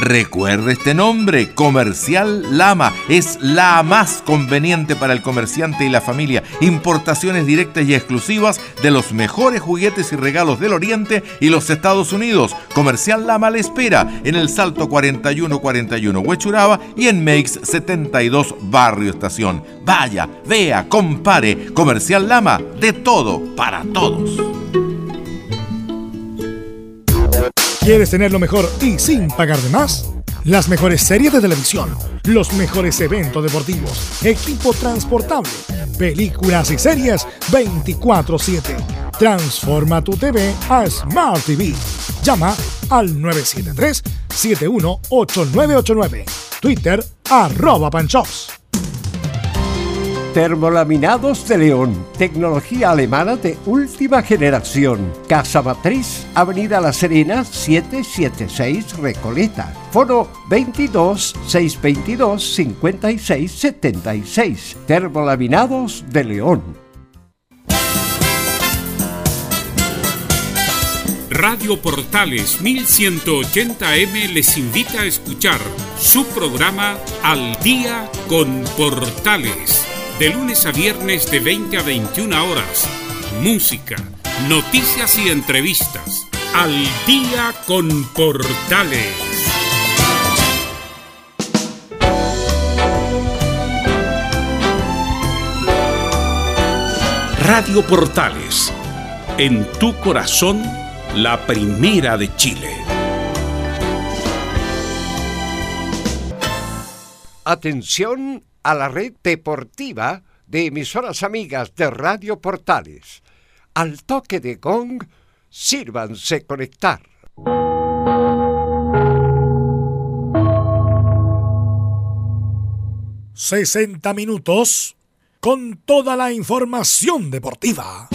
Recuerde este nombre, Comercial Lama. Es la más conveniente para el comerciante y la familia. Importaciones directas y exclusivas de los mejores juguetes y regalos del Oriente y los Estados Unidos. Comercial Lama le espera en el Salto 4141 Huechuraba y en Makes 72 Barrio Estación. Vaya, vea, compare. Comercial Lama, de todo para todos. ¿Quieres tener lo mejor y sin pagar de más? Las mejores series de televisión, los mejores eventos deportivos, equipo transportable, películas y series 24/7. Transforma tu TV a Smart TV. Llama al 973-718989. Twitter arroba panchops. Termolaminados de León, tecnología alemana de última generación. Casa Matriz, Avenida La Serena, 776 Recoleta. Foro 22 622 56 76. Termolaminados de León. Radio Portales 1180M les invita a escuchar su programa Al Día con Portales de lunes a viernes de 20 a 21 horas. Música, noticias y entrevistas. Al día con Portales. Radio Portales. En tu corazón, la primera de Chile. Atención a la red deportiva de emisoras amigas de Radio Portales. Al toque de gong, sírvanse conectar. ...60 minutos... ...con toda la información deportiva.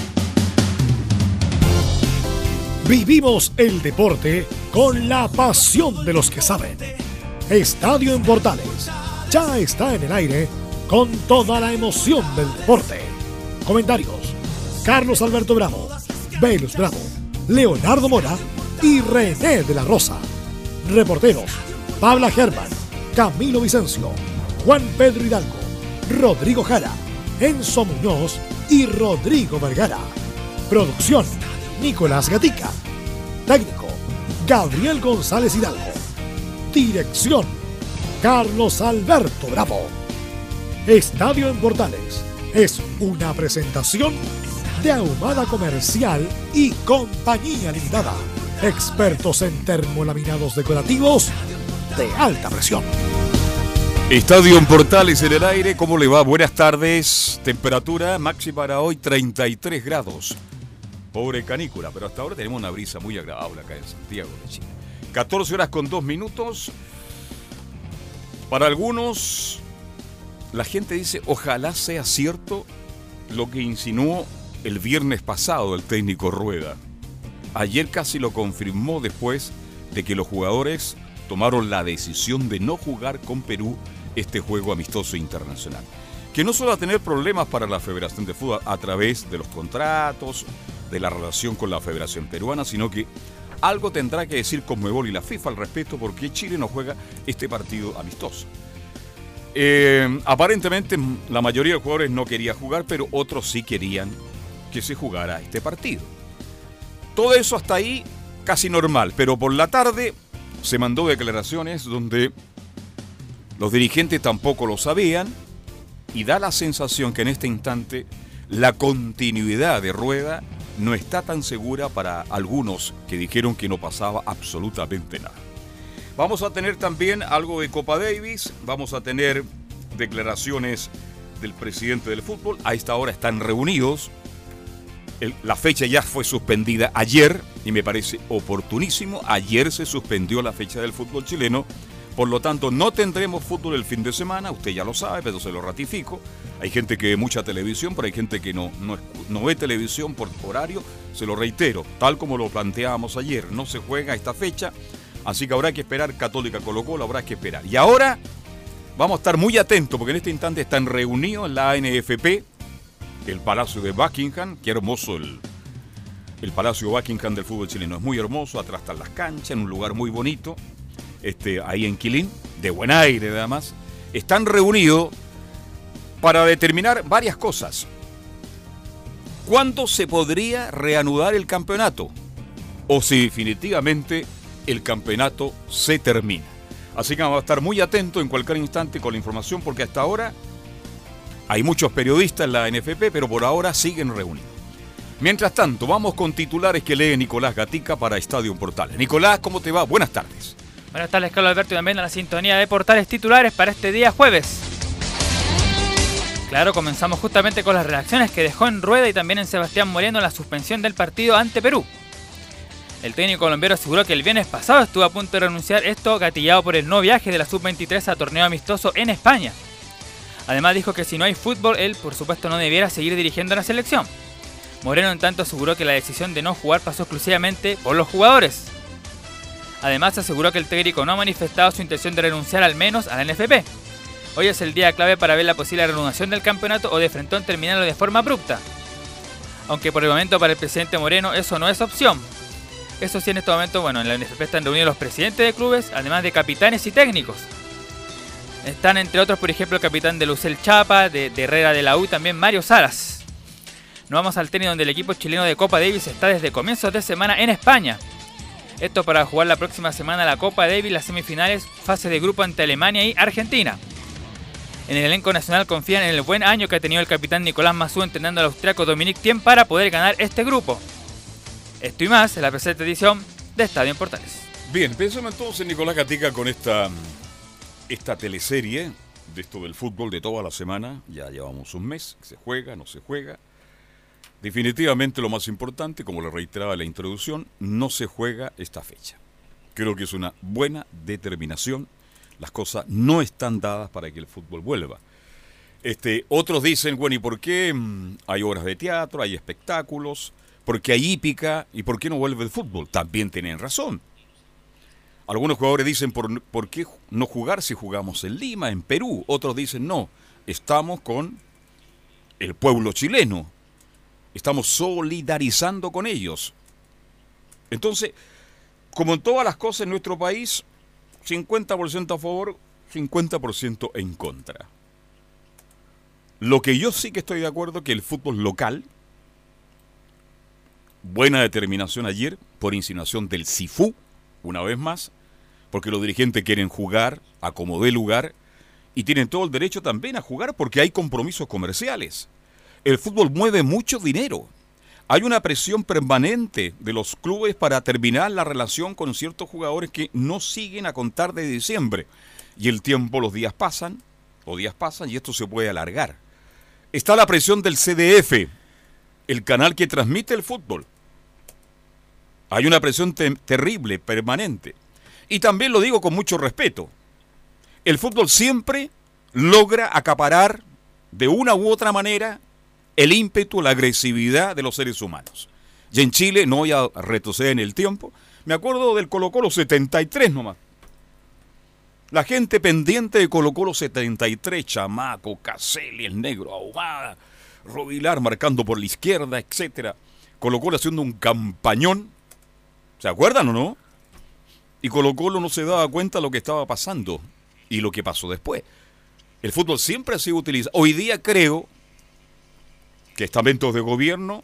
Vivimos el deporte... ...con la pasión de los que saben. Estadio en Portales ya está en el aire con toda la emoción del deporte. Comentarios: Carlos Alberto Bravo, Velus Bravo, Leonardo Mora y René de la Rosa. Reporteros: Pabla Germán, Camilo Vicencio, Juan Pedro Hidalgo, Rodrigo Jara, Enzo Muñoz y Rodrigo Vergara. Producción: Nicolás Gatica. Técnico: Gabriel González Hidalgo. Dirección: Carlos Alberto Bravo. Estadio en Portales es una presentación de Ahumada Comercial y Compañía Limitada. Expertos en termolaminados decorativos de alta presión. Estadio en Portales en el aire, ¿cómo le va? Buenas tardes. Temperatura máxima para hoy 33 grados. Pobre canícula, pero hasta ahora tenemos una brisa muy agradable acá en Santiago de Chile. 14 horas con 2 minutos. Para algunos, la gente dice, ojalá sea cierto lo que insinuó el viernes pasado el técnico Rueda. Ayer casi lo confirmó después de que los jugadores tomaron la decisión de no jugar con Perú este juego amistoso internacional. Que no solo va a tener problemas para la Federación de Fútbol a través de los contratos, de la relación con la Federación Peruana, sino que algo tendrá que decir Conmebol y la FIFA al respecto porque Chile no juega este partido amistoso. Eh, aparentemente la mayoría de jugadores no quería jugar, pero otros sí querían que se jugara este partido. Todo eso hasta ahí casi normal, pero por la tarde se mandó declaraciones donde los dirigentes tampoco lo sabían y da la sensación que en este instante la continuidad de Rueda no está tan segura para algunos que dijeron que no pasaba absolutamente nada. Vamos a tener también algo de Copa Davis, vamos a tener declaraciones del presidente del fútbol. A esta hora están reunidos la fecha ya fue suspendida ayer y me parece oportunísimo. Ayer se suspendió la fecha del fútbol chileno. Por lo tanto, no tendremos fútbol el fin de semana, usted ya lo sabe, pero se lo ratifico. Hay gente que ve mucha televisión, pero hay gente que no, no, ve televisión por horario. Se lo reitero, tal como lo planteábamos ayer, no se juega esta fecha, así que habrá que esperar Católica Colo Colo, habrá que esperar. Y ahora vamos a estar muy atentos, porque en este instante están reunidos en la ANFP, el Palacio de Buckingham, qué hermoso el, el Palacio Buckingham del fútbol chileno, es muy hermoso, atrás están las canchas, en un lugar muy bonito, este, ahí en Quilín, de buen aire además, están reunidos para determinar varias cosas. ¿Cuándo se podría reanudar el campeonato? O si definitivamente el campeonato se termina. Así que vamos a estar muy atentos en cualquier instante con la información porque hasta ahora hay muchos periodistas en la NFP, pero por ahora siguen reunidos. Mientras tanto, vamos con titulares que lee Nicolás Gatica para Estadio Portales. Nicolás, ¿cómo te va? Buenas tardes. Buenas tardes, Carlos Alberto, y también a la sintonía de Portales titulares para este día jueves. Claro, comenzamos justamente con las reacciones que dejó en Rueda y también en Sebastián Moreno la suspensión del partido ante Perú. El técnico colombiano aseguró que el viernes pasado estuvo a punto de renunciar, esto gatillado por el no viaje de la sub-23 a torneo amistoso en España. Además dijo que si no hay fútbol, él por supuesto no debiera seguir dirigiendo a la selección. Moreno en tanto aseguró que la decisión de no jugar pasó exclusivamente por los jugadores. Además aseguró que el técnico no ha manifestado su intención de renunciar al menos a la NFP. Hoy es el día clave para ver la posible reanudación del campeonato o de frentón terminarlo de forma abrupta. Aunque por el momento para el presidente Moreno eso no es opción. Eso sí, en este momento, bueno, en la NFP están reunidos los presidentes de clubes, además de capitanes y técnicos. Están entre otros, por ejemplo, el capitán de Lucel Chapa, de, Herrera de la U, también Mario Salas. Nos vamos al tenis donde el equipo chileno de Copa Davis está desde comienzos de semana en España. Esto para jugar la próxima semana la Copa Davis, las semifinales, fase de grupo ante Alemania y Argentina. En el elenco nacional confían en el buen año que ha tenido el capitán Nicolás Mazú entrenando al austriaco Dominic Thiem para poder ganar este grupo. Esto y más en la presente edición de Estadio en Portales. Bien, pensemos entonces Nicolás Gatica con esta, esta teleserie de esto del fútbol de toda la semana. Ya llevamos un mes, se juega, no se juega. Definitivamente lo más importante, como le reiteraba la introducción, no se juega esta fecha. Creo que es una buena determinación las cosas no están dadas para que el fútbol vuelva. Este, otros dicen, bueno, ¿y por qué mm, hay obras de teatro, hay espectáculos? ¿Por qué hay hípica? ¿Y por qué no vuelve el fútbol? También tienen razón. Algunos jugadores dicen, ¿por, ¿por qué no jugar si jugamos en Lima, en Perú? Otros dicen, no, estamos con el pueblo chileno. Estamos solidarizando con ellos. Entonces, como en todas las cosas en nuestro país, 50% a favor, 50% en contra. Lo que yo sí que estoy de acuerdo que el fútbol local, buena determinación ayer por insinuación del SIFU, una vez más, porque los dirigentes quieren jugar a como dé lugar y tienen todo el derecho también a jugar porque hay compromisos comerciales. El fútbol mueve mucho dinero. Hay una presión permanente de los clubes para terminar la relación con ciertos jugadores que no siguen a contar de diciembre. Y el tiempo, los días pasan, los días pasan y esto se puede alargar. Está la presión del CDF, el canal que transmite el fútbol. Hay una presión terrible, permanente. Y también lo digo con mucho respeto. El fútbol siempre logra acaparar de una u otra manera el ímpetu, la agresividad de los seres humanos. Y en Chile, no voy a retroceder en el tiempo, me acuerdo del Colo Colo 73 nomás. La gente pendiente de Colo Colo 73, Chamaco, Caselli, el negro, Ahumada, Robilar marcando por la izquierda, etc. Colo Colo haciendo un campañón. ¿Se acuerdan o no? Y Colo Colo no se daba cuenta de lo que estaba pasando y lo que pasó después. El fútbol siempre ha sido utilizado. Hoy día creo que estamentos de gobierno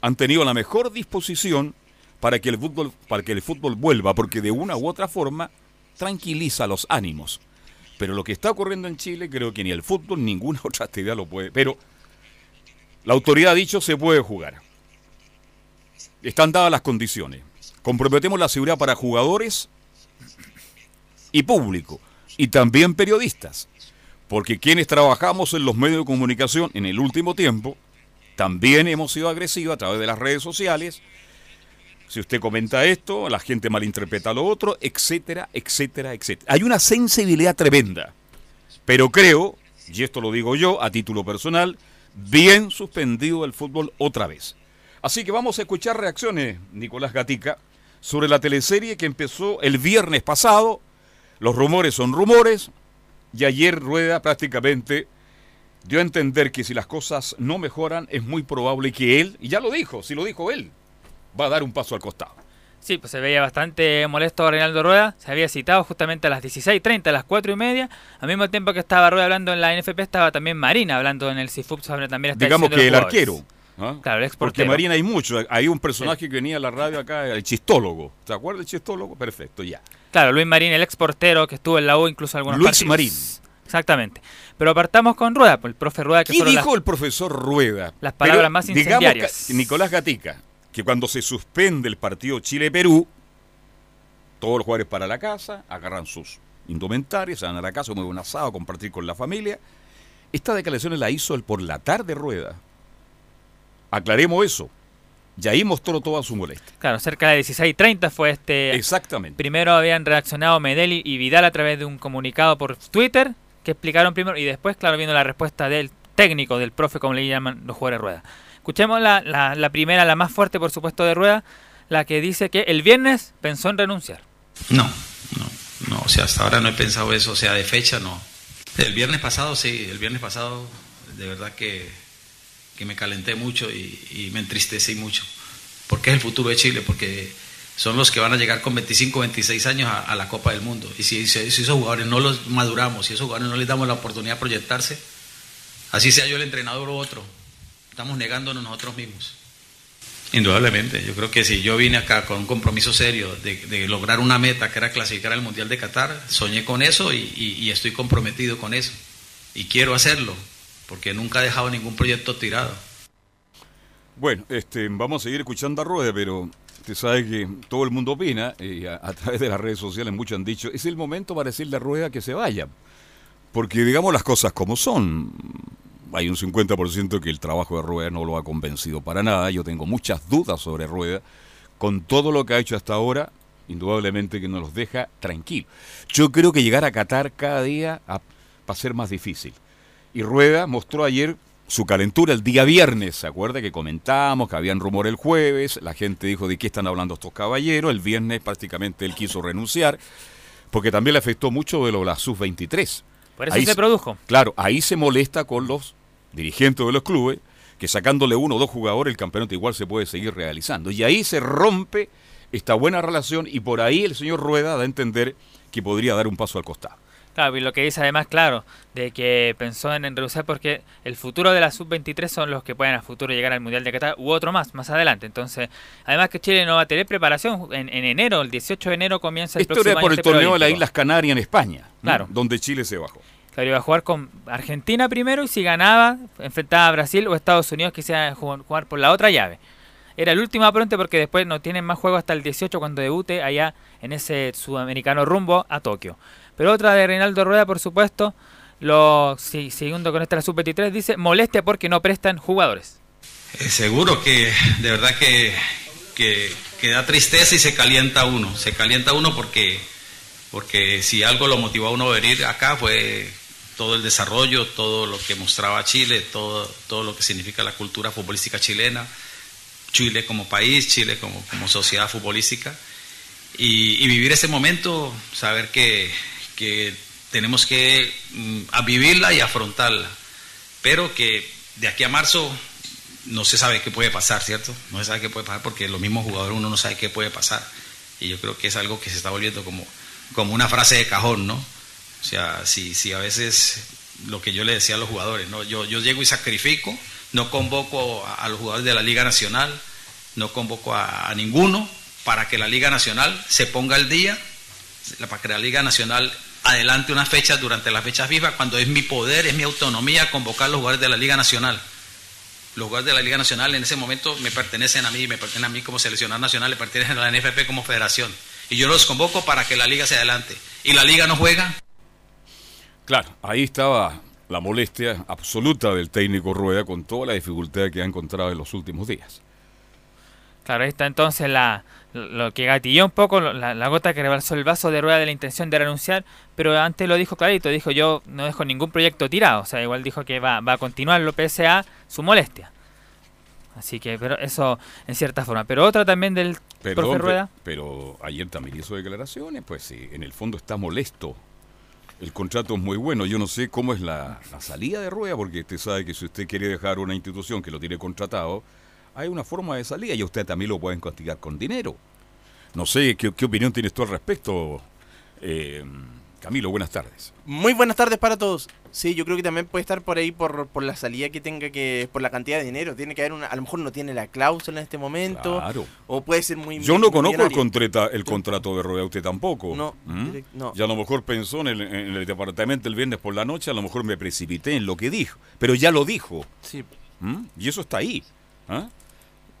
han tenido la mejor disposición para que el fútbol, para que el fútbol vuelva, porque de una u otra forma tranquiliza los ánimos. Pero lo que está ocurriendo en Chile, creo que ni el fútbol, ninguna otra actividad lo puede. Pero la autoridad ha dicho se puede jugar. Están dadas las condiciones. Comprometemos la seguridad para jugadores y público, y también periodistas. Porque quienes trabajamos en los medios de comunicación en el último tiempo, también hemos sido agresivos a través de las redes sociales. Si usted comenta esto, la gente malinterpreta lo otro, etcétera, etcétera, etcétera. Hay una sensibilidad tremenda. Pero creo, y esto lo digo yo a título personal, bien suspendido el fútbol otra vez. Así que vamos a escuchar reacciones, Nicolás Gatica, sobre la teleserie que empezó el viernes pasado. Los rumores son rumores, y ayer Rueda prácticamente dio a entender que si las cosas no mejoran, es muy probable que él, y ya lo dijo, si lo dijo él, va a dar un paso al costado. Sí, pues se veía bastante molesto Reinaldo Rueda. Se había citado justamente a las 16.30, a las 4 y media. Al mismo tiempo que estaba Rueda hablando en la NFP, estaba también Marina hablando en el CIFUP sobre también esta Digamos que el arquero. ¿ah? Claro, el Porque Marina hay mucho. Hay un personaje que venía a la radio acá, el chistólogo. ¿Te acuerdas del chistólogo? Perfecto, ya. Claro, Luis Marín, el exportero que estuvo en la U incluso algunos Luis Marín. Exactamente. Pero apartamos con Rueda, el profe Rueda. Que ¿Qué dijo el profesor Rueda? Las palabras más incendiarias. Nicolás Gatica, que cuando se suspende el partido Chile-Perú, todos los jugadores para la casa, agarran sus indumentarios, se van a la casa, mueven un asado, compartir con la familia. Esta declaración la hizo el por la tarde Rueda. Aclaremos eso. Y ahí mostró toda su molestia. Claro, cerca de 16.30 fue este... Exactamente. Primero habían reaccionado Medeli y Vidal a través de un comunicado por Twitter que explicaron primero y después, claro, viendo la respuesta del técnico, del profe, como le llaman los jugadores de Rueda. Escuchemos la, la primera, la más fuerte, por supuesto, de Rueda, la que dice que el viernes pensó en renunciar. No, no, no, o sea, hasta ahora no he pensado eso, o sea, de fecha no. El viernes pasado, sí, el viernes pasado, de verdad que, que me calenté mucho y, me entristecí mucho, porque es el futuro de Chile, porque son los que van a llegar con 25, 26 años a, la Copa del Mundo. Y si, si, esos jugadores no los maduramos, si esos jugadores no les damos la oportunidad de proyectarse, así sea yo el entrenador o otro, estamos negándonos nosotros mismos. Indudablemente, yo creo que si yo vine acá con un compromiso serio de, lograr una meta que era clasificar al Mundial de Qatar, soñé con eso y, estoy comprometido con eso. Y quiero hacerlo, porque nunca he dejado ningún proyecto tirado. Bueno, este, vamos a seguir escuchando a Rueda, pero usted sabe que todo el mundo opina, y a, través de las redes sociales muchos han dicho, es el momento para decirle a Rueda que se vaya. Porque digamos las cosas como son hay un 50% que el trabajo de Rueda no lo ha convencido para nada. Yo tengo muchas dudas sobre Rueda. Con todo lo que ha hecho hasta ahora, indudablemente que nos los deja tranquilos. Yo creo que llegar a Qatar cada día va a ser más difícil. Y Rueda mostró ayer su calentura el día viernes. ¿Se acuerda que comentábamos que habían rumor el jueves? La gente dijo de qué están hablando estos caballeros. El viernes prácticamente él quiso renunciar, porque también le afectó mucho de lo de la sub-23. Por eso se produjo. Claro, ahí se molesta con los dirigentes de los clubes que sacándole uno o dos jugadores el campeonato igual se puede seguir realizando. Y ahí se rompe esta buena relación y por ahí el señor Rueda da a entender que podría dar un paso al costado. Claro, y lo que dice además, claro, de que pensó en reducir porque el futuro de la sub-23 son los que pueden a futuro llegar al Mundial de Qatar u otro más, más adelante. Entonces, además que Chile no va a tener preparación en, enero, el 18 de enero comienza el Esto era por el torneo de las Islas Canarias en España, claro. donde Chile se bajó. Claro, iba a jugar con Argentina primero y si ganaba, enfrentaba a Brasil o Estados Unidos que se jugar por la otra llave. Era el último apronte porque después no tienen más juegos hasta el 18 cuando debute allá en ese sudamericano rumbo a Tokio. Pero otra de Reinaldo Rueda, por supuesto, lo segundo con esta la sub-23, dice molestia porque no prestan jugadores. Eh, seguro que de verdad que, que, da tristeza y se calienta uno. Se calienta uno porque, porque si algo lo motivó a uno a venir acá fue todo el desarrollo, todo lo que mostraba Chile, todo, todo lo que significa la cultura futbolística chilena, Chile como país, Chile como, como sociedad futbolística. Y, vivir ese momento, saber que, que tenemos que mm, vivirla y afrontarla, pero que de aquí a marzo no se sabe qué puede pasar, ¿cierto? No se sabe qué puede pasar porque los mismos jugadores uno no sabe qué puede pasar. Y yo creo que es algo que se está volviendo como, como una frase de cajón, ¿no? O sea, si, si a veces lo que yo le decía a los jugadores, ¿no? Yo, yo llego y sacrifico, no convoco a, los jugadores de la Liga Nacional, no convoco a, a ninguno para que la Liga Nacional se ponga al día, para que la Liga Nacional adelante unas fechas durante las fechas FIFA cuando es mi poder, es mi autonomía convocar los jugadores de la Liga Nacional. Los jugadores de la Liga Nacional en ese momento me pertenecen a mí, me pertenecen a mí como seleccionado nacional, le pertenecen a la NFP como federación. Y yo los convoco para que la liga se adelante. ¿Y la liga no juega? Claro, ahí estaba la molestia absoluta del técnico Rueda con toda la dificultad que ha encontrado en los últimos días. Claro, está entonces la, lo que gatilló un poco, la, gota que rebalsó el vaso de rueda de la intención de renunciar, pero antes lo dijo clarito, dijo yo no dejo ningún proyecto tirado, o sea, igual dijo que va, va a continuar lo pese a su molestia. Así que, pero eso en cierta forma. Pero otra también del profe Rueda. Pero ayer también hizo declaraciones, pues sí, en el fondo está molesto. El contrato es muy bueno. Yo no sé cómo es la, salida de Rueda, porque usted sabe que si usted quiere dejar una institución que lo tiene contratado, hay una forma de salida y usted también lo pueden castigar con dinero. No sé, ¿qué, opinión tienes tú al respecto? Eh, Camilo, buenas tardes. Muy buenas tardes para todos. Sí, yo creo que también puede estar por ahí por, por la salida que tenga que, por la cantidad de dinero. Tiene que haber una, a lo mejor no tiene la cláusula en este momento. Claro. O puede ser muy Yo no conozco el, contrato, el contrato de Rodea, usted tampoco. No, ¿Mm? no. Y a lo mejor pensó en el, en el, departamento el viernes por la noche, a lo mejor me precipité en lo que dijo. Pero ya lo dijo. Sí. ¿Mm? Y eso está ahí. ¿Ah?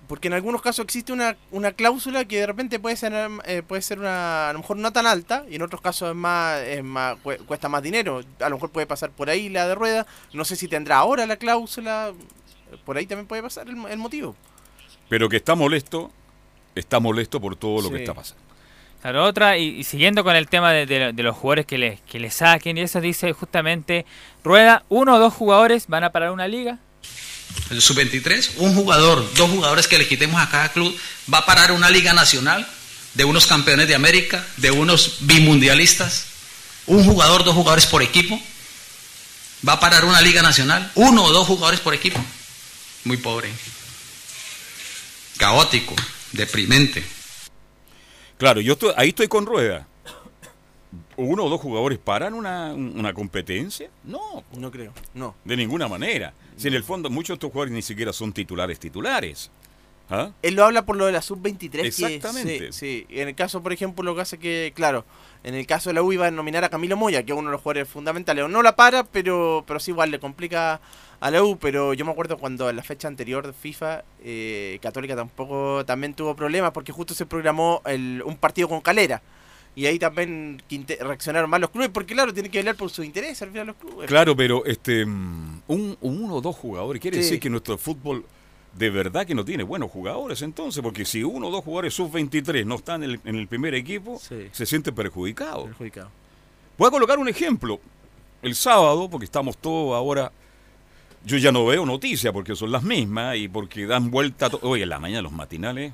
Porque en algunos casos existe una, una cláusula que de repente puede ser eh, puede ser una a lo mejor no tan alta y en otros casos es más, es más cuesta más dinero. A lo mejor puede pasar por ahí la de rueda. No sé si tendrá ahora la cláusula por ahí también puede pasar el, motivo. Pero que está molesto está molesto por todo lo que está pasando. Claro, otra, y, siguiendo con el tema de, de, los jugadores que le, que le saquen, y eso dice justamente, Rueda, uno o dos jugadores van a parar una liga, el sub-23, un jugador, dos jugadores que le quitemos a cada club, va a parar una liga nacional de unos campeones de América, de unos bimundialistas, un jugador, dos jugadores por equipo, va a parar una liga nacional, uno o dos jugadores por equipo. Muy pobre, caótico, deprimente. Claro, yo ahí estoy con rueda. ¿Uno o dos jugadores paran una, una competencia? No. No creo, no. De ninguna manera. Si en el fondo muchos de estos jugadores ni siquiera son titulares titulares. ¿Ah? Él lo habla por lo de la sub-23. Exactamente. sí, En el caso, por ejemplo, lo que hace que, claro, en el caso de la U iba a nominar a Camilo Moya, que es uno de los jugadores fundamentales. No la para, pero, pero sí igual le complica a la U. Pero yo me acuerdo cuando en la fecha anterior de FIFA, eh, Católica tampoco también tuvo problemas porque justo se programó el, un partido con Calera y ahí también reaccionaron mal los clubes, porque claro, tienen que hablar por su interés al final los clubes. Claro, pero este mm, un, uno o dos jugadores, quiere decir que nuestro fútbol de verdad que no tiene buenos jugadores entonces, porque si uno o dos jugadores sub-23 no están en el, primer equipo, se siente perjudicado. perjudicado. Voy a colocar un ejemplo. El sábado, porque estamos todos ahora yo ya no veo noticias porque son las mismas y porque dan vuelta. Oye, en la mañana los matinales,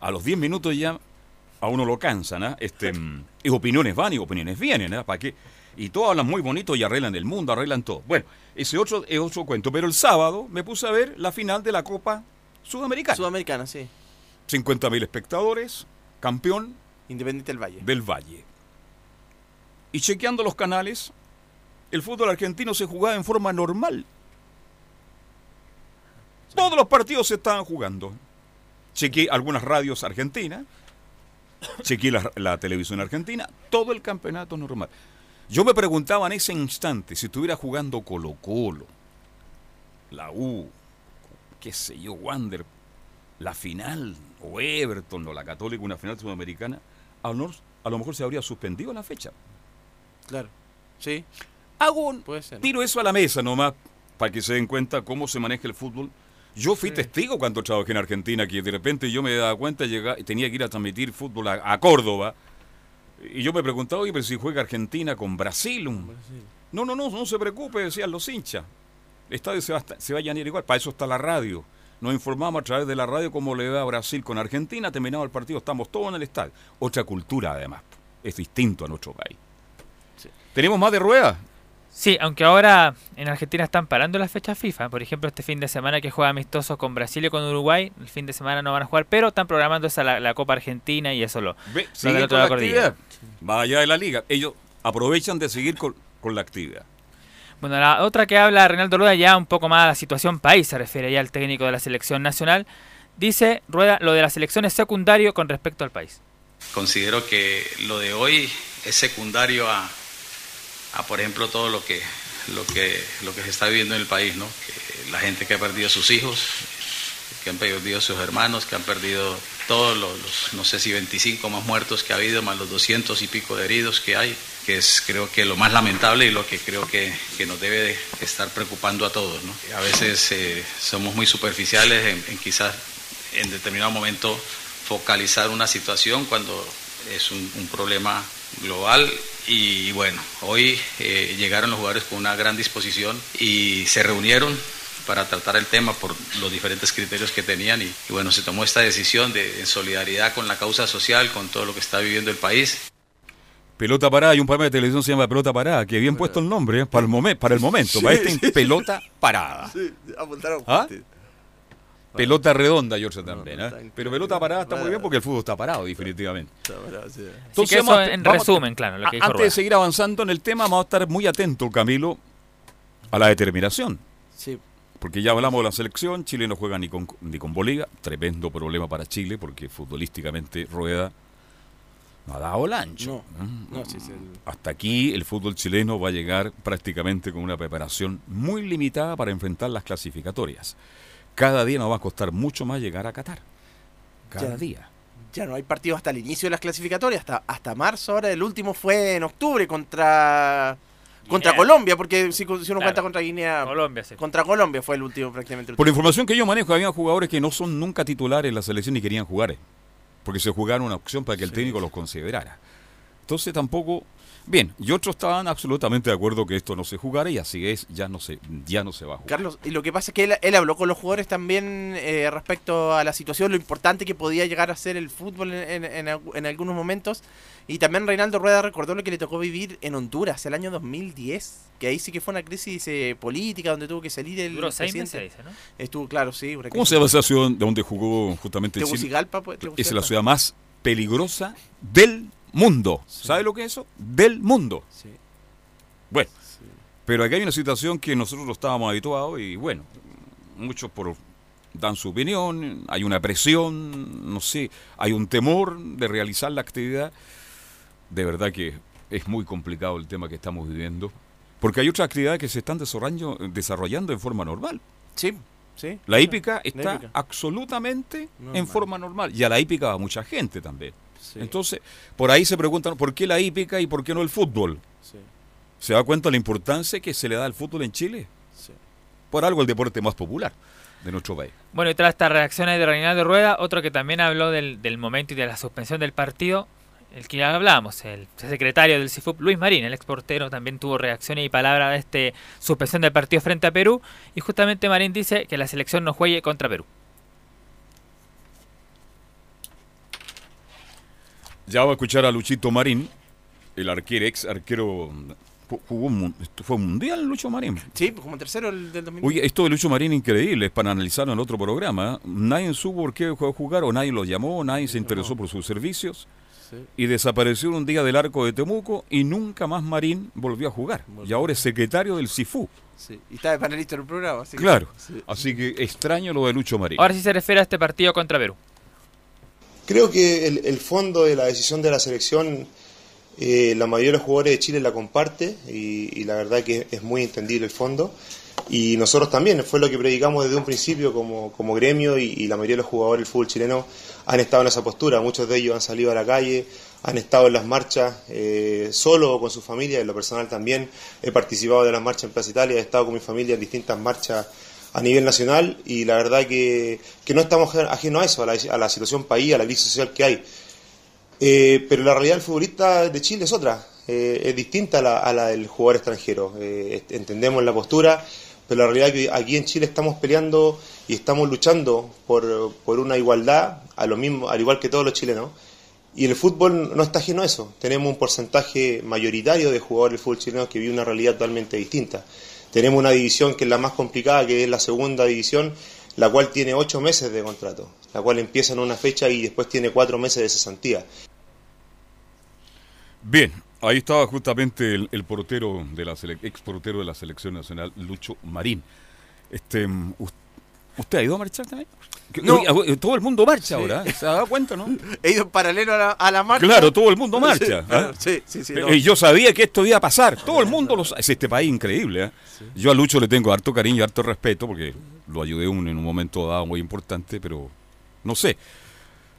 a los 10 minutos ya a uno lo cansan, ¿ah? Este, y opiniones van y opiniones vienen, ¿ah? ¿Para qué? Y todos hablan muy bonito y arreglan el mundo, arreglan todo. Bueno, ese otro es otro cuento. Pero el sábado me puse a ver la final de la Copa Sudamericana. Sudamericana, sí. 50.000 espectadores, campeón. Independiente del Valle. Del Valle. Y chequeando los canales, el fútbol argentino se jugaba en forma normal. Todos los partidos se estaban jugando. Chequeé algunas radios argentinas chequeé la, televisión argentina, todo el campeonato normal. Yo me preguntaba en ese instante si estuviera jugando Colo Colo, la U, qué sé yo, Wander, la final, o Everton, o la Católica, una final sudamericana, a lo, a lo mejor se habría suspendido la fecha. Claro, sí. Hago un, tiro eso a la mesa nomás, para que se den cuenta cómo se maneja el fútbol yo fui testigo cuando trabajé en Argentina, que de repente yo me daba cuenta, llegaba, tenía que ir a transmitir fútbol a, Córdoba. Y yo me preguntaba, oye, pero si juega Argentina con Brasil. No, no, no, no se preocupe, decían los hinchas. El estadio se va, se va a llenar igual, para eso está la radio. Nos informamos a través de la radio cómo le va a Brasil con Argentina, terminado el partido, estamos todos en el estadio. Otra cultura además, es distinto a nuestro país. ¿Tenemos más de ruedas? Sí, aunque ahora en Argentina están parando las fechas FIFA. Por ejemplo, este fin de semana que juega amistoso con Brasil y con Uruguay, el fin de semana no van a jugar, pero están programando esa la, Copa Argentina y eso lo, Ve, lo con la actividad. Más allá de la liga. Ellos aprovechan de seguir con, la actividad. Bueno, la otra que habla Reinaldo Rueda ya un poco más a la situación país, se refiere ya al técnico de la selección nacional. Dice Rueda, lo de la selección es secundario con respecto al país. Considero que lo de hoy es secundario a a por ejemplo todo lo que, lo que, lo que se está viviendo en el país, la gente que ha perdido sus hijos, que han perdido sus hermanos, que han perdido todos los, no sé si 25 más muertos que ha habido, más los 200 y pico de heridos que hay, que es creo que lo más lamentable y lo que creo que, que nos debe estar preocupando a todos. ¿no? A veces eh, somos muy superficiales en, quizás en determinado momento focalizar una situación cuando es un problema global y bueno, hoy eh, llegaron los jugadores con una gran disposición y se reunieron para tratar el tema por los diferentes criterios que tenían y, y bueno, se tomó esta decisión de, en solidaridad con la causa social, con todo lo que está viviendo el país. Pelota Parada, hay un programa de televisión que se llama Pelota Parada, que bien puesto el nombre ¿eh? para, el momen- para el momento, Sí, para este sí. Pelota Parada. Sí, apuntaron ¿Ah? Pelota redonda, George también. no, ¿eh? Pero pelota parada está muy bien porque el fútbol está parado, definitivamente. Está bravo, sí. Así que eso vamos a- en vamos resumen, claro, lo que Antes de seguir avanzando en el tema, vamos a estar muy atentos, Camilo, a la determinación. Sí, Porque ya hablamos de la selección, Chile no juega ni con, ni con Bolivia, tremendo problema para Chile porque futbolísticamente Rueda no ha dado el ancho. No, ¿Mm? no, sí, sí, el- Hasta aquí el fútbol chileno va a llegar prácticamente con una preparación muy limitada para enfrentar las clasificatorias. Cada día nos va a costar mucho más llegar a Qatar. Cada Ya. día. ya no hay partidos hasta el inicio de las clasificatorias, hasta, hasta marzo. Ahora el último fue en octubre contra contra Guinea. Colombia, porque si, si uno Claro. cuenta contra Guinea, Colombia, sí. contra Colombia fue el último prácticamente. el Por la último. información que yo manejo, había jugadores que no son nunca titulares en la selección y querían jugar. eh, Porque se jugaron una opción para que el Sí. técnico los considerara. Entonces tampoco... Bien, y otros estaban absolutamente de acuerdo que esto no se jugara y así es, ya no se, ya no se va a jugar. Carlos, y lo que pasa es que él, él habló con los jugadores también eh, respecto a la situación, lo importante que podía llegar a ser el fútbol en, en- en algu- en algunos momentos. Y también Reinaldo Rueda recordó lo que le tocó vivir en Honduras el año 2010, que ahí sí que fue una crisis eh, política donde tuvo que salir el Duró seis presidente. meses, dice, ¿no? Estuvo, claro, sí. una ¿Cómo se llama esa ciudad donde jugó justamente Chile? Tegucigalpa, pues, Es la ciudad más peligrosa del mundo. ¿Sabe lo que es eso? Del mundo. Sí, Bueno, sí. pero aquí hay una situación que nosotros no estábamos habituados y bueno, muchos por dan su opinión, hay una presión, no sé, hay un temor de realizar la actividad. De verdad que es muy complicado el tema que estamos viviendo, porque hay otras actividades que se están desarrollando, desarrollando en forma normal. Sí, sí. La hípica está hípica. absolutamente en forma normal y a la hípica va mucha gente también. Sí, Entonces, por ahí se preguntan, ¿por qué la hípica y por qué no el fútbol? sí, ¿Se da cuenta de la importancia que se le da al fútbol en Chile? sí. Por algo el deporte más popular de nuestro país. Bueno, y tras estas reacciones de Reinaldo Rueda, otro que también habló del, del momento y de la suspensión del partido, el que ya hablábamos, el secretario del CIFUP, Luis Marín, el exportero, también tuvo reacciones y palabras de este suspensión del partido frente a Perú. Y justamente Marín dice que la selección no juegue contra Perú. Ya vamos a escuchar a Luchito Marín, el arquero, ex arquero. ju- Jugó un, fue un mundial, Lucho Marín. Sí, pues como tercero el del 2000. Oye, esto de Lucho Marín increíble, es para analizarlo en otro programa. Nadie supo por qué fue a jugar, o nadie lo llamó, nadie se interesó por sus servicios. Sí. Y desapareció un día del arco de Temuco y nunca más Marín volvió a jugar. Y ahora es secretario del CIFU. Sí. Y está de panelista en el programa. Así que- Claro. sí. Así que extraño lo de Lucho Marín. Ahora sí se refiere a este partido contra Perú. Creo que el, el fondo de la decisión de la selección, eh, la mayoría de los jugadores de Chile la comparte y, la verdad que es muy entendible el fondo. Y nosotros también, fue lo que predicamos desde un principio como, como gremio y, y la mayoría de los jugadores del fútbol chileno han estado en esa postura. Muchos de ellos han salido a la calle, han estado en las marchas eh, solo o con su familia, en lo personal también. He participado de las marchas en Plaza Italia, he estado con mi familia en distintas marchas a nivel nacional y la verdad que, que no estamos ajenos a eso, a la, situación país, a la crisis social que hay. Eh, pero la realidad del futbolista de Chile es otra, eh, es distinta a la, a la del jugador extranjero. Eh, entendemos la postura, pero la realidad es que aquí en Chile estamos peleando y estamos luchando por, por una igualdad, a lo mismo, al igual que todos los chilenos. Y el fútbol no está ajeno a eso. Tenemos un porcentaje mayoritario de jugadores del fútbol chileno que vive una realidad totalmente distinta. Tenemos una división que es la más complicada, que es la segunda división, la cual tiene ocho meses de contrato, la cual empieza en una fecha y después tiene cuatro meses de cesantía. Bien, ahí estaba justamente el, el portero de la ex portero de la selección nacional, Lucho Marín. Este, mm, us- ¿Usted ha ido a marchar también? No. oye, eh, todo el mundo marcha ahora, ¿eh? ¿se ha dado cuenta, no? He ido en paralelo a la, a la marcha. Claro, todo el mundo Sí, marcha. claro, ¿ah? Sí, sí, sí. Eh, no. Y yo sabía que esto iba a pasar. Todo el mundo lo sabe. Es este país increíble. ¿eh? Yo a Lucho le tengo harto cariño y harto respeto porque lo ayudé un- en un momento dado muy importante, pero no sé.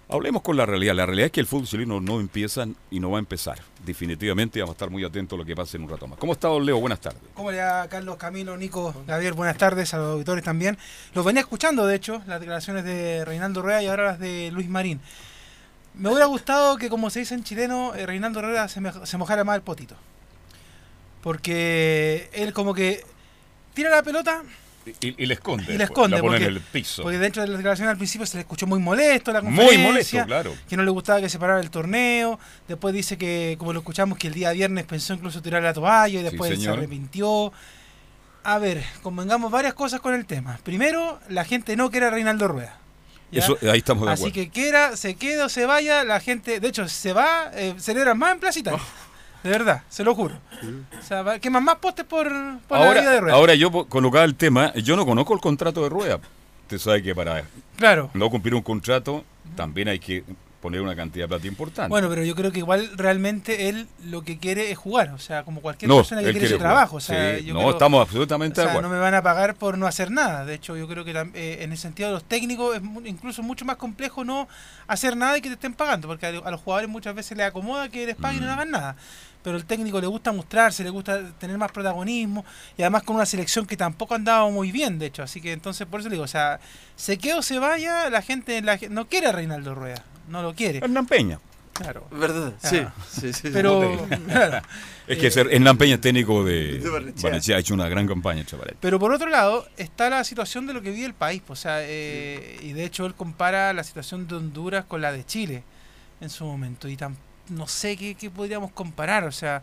Hablemos con la realidad. La realidad es que el fútbol chileno no empieza y no va a empezar. Definitivamente vamos a estar muy atentos a lo que pase en un rato más. ¿Cómo está, don Leo? Buenas tardes. ¿Cómo le va, Carlos, Camilo, Nico, Gabriel? Buenas tardes a los auditores también. Los venía escuchando, de hecho, las declaraciones de Reinaldo Rueda y ahora las de Luis Marín. Me hubiera gustado que, como se dice en chileno, eh, Reinaldo Rueda se, se mojara más el potito. Porque él como que tira la pelota Y, y le esconde. y la esconde. La pone porque, en el piso. porque dentro de la declaración al principio se le escuchó muy molesto la Muy conferencia. molesto, claro. Que no le gustaba que se parara el torneo. Después dice que, como lo escuchamos, que el día viernes pensó incluso tirar la toalla y Sí, después se señor. arrepintió. A ver, convengamos varias cosas con el tema. Primero, la gente no quiere a Reinaldo Rueda. ¿ya? Eso, ahí estamos de Así acuerdo. que quiera, se quede o se vaya, la gente, de hecho, se va, eh, celebran más en Plaza Italia. Oh. De verdad, se lo juro. O sea, queman más postes por, por la vida de ahora, Rueda. ahora yo colocaba el tema, yo no conozco el contrato de rueda. Usted sabe que para Claro. no cumplir un contrato también hay que poner una cantidad de plata importante. Bueno, pero yo creo que igual realmente él lo que quiere es jugar, o sea, como cualquier no, persona que quiere su jugar. trabajo. O sea, Sí, yo no, creo- estamos o absolutamente sea, de acuerdo. no me van a pagar por no hacer nada. De hecho, yo creo que eh, en el sentido de los técnicos es incluso mucho más complejo no hacer nada y que te estén pagando, porque a, a los jugadores muchas veces les acomoda que les paguen y Mm. no hagan nada. Pero el técnico le gusta mostrarse, le gusta tener más protagonismo y además con una selección que tampoco andaba muy bien, de hecho. Así que entonces, por eso le digo, o sea, se quede o se vaya, la gente la no quiere a Reinaldo Rueda, no lo quiere. Hernán Peña. Claro. ¿Verdad? Ah, Sí, sí, sí. Pero, claro. Es que ser Hernán Peña es técnico de De Barnechea. Barnechea, ha hecho una gran campaña, chaval. Pero por otro lado, está la situación de lo que vive el país. pues, O sea, eh, y de hecho él compara la situación de Honduras con la de Chile en su momento. Y tan, no sé qué, qué podríamos comparar. O sea,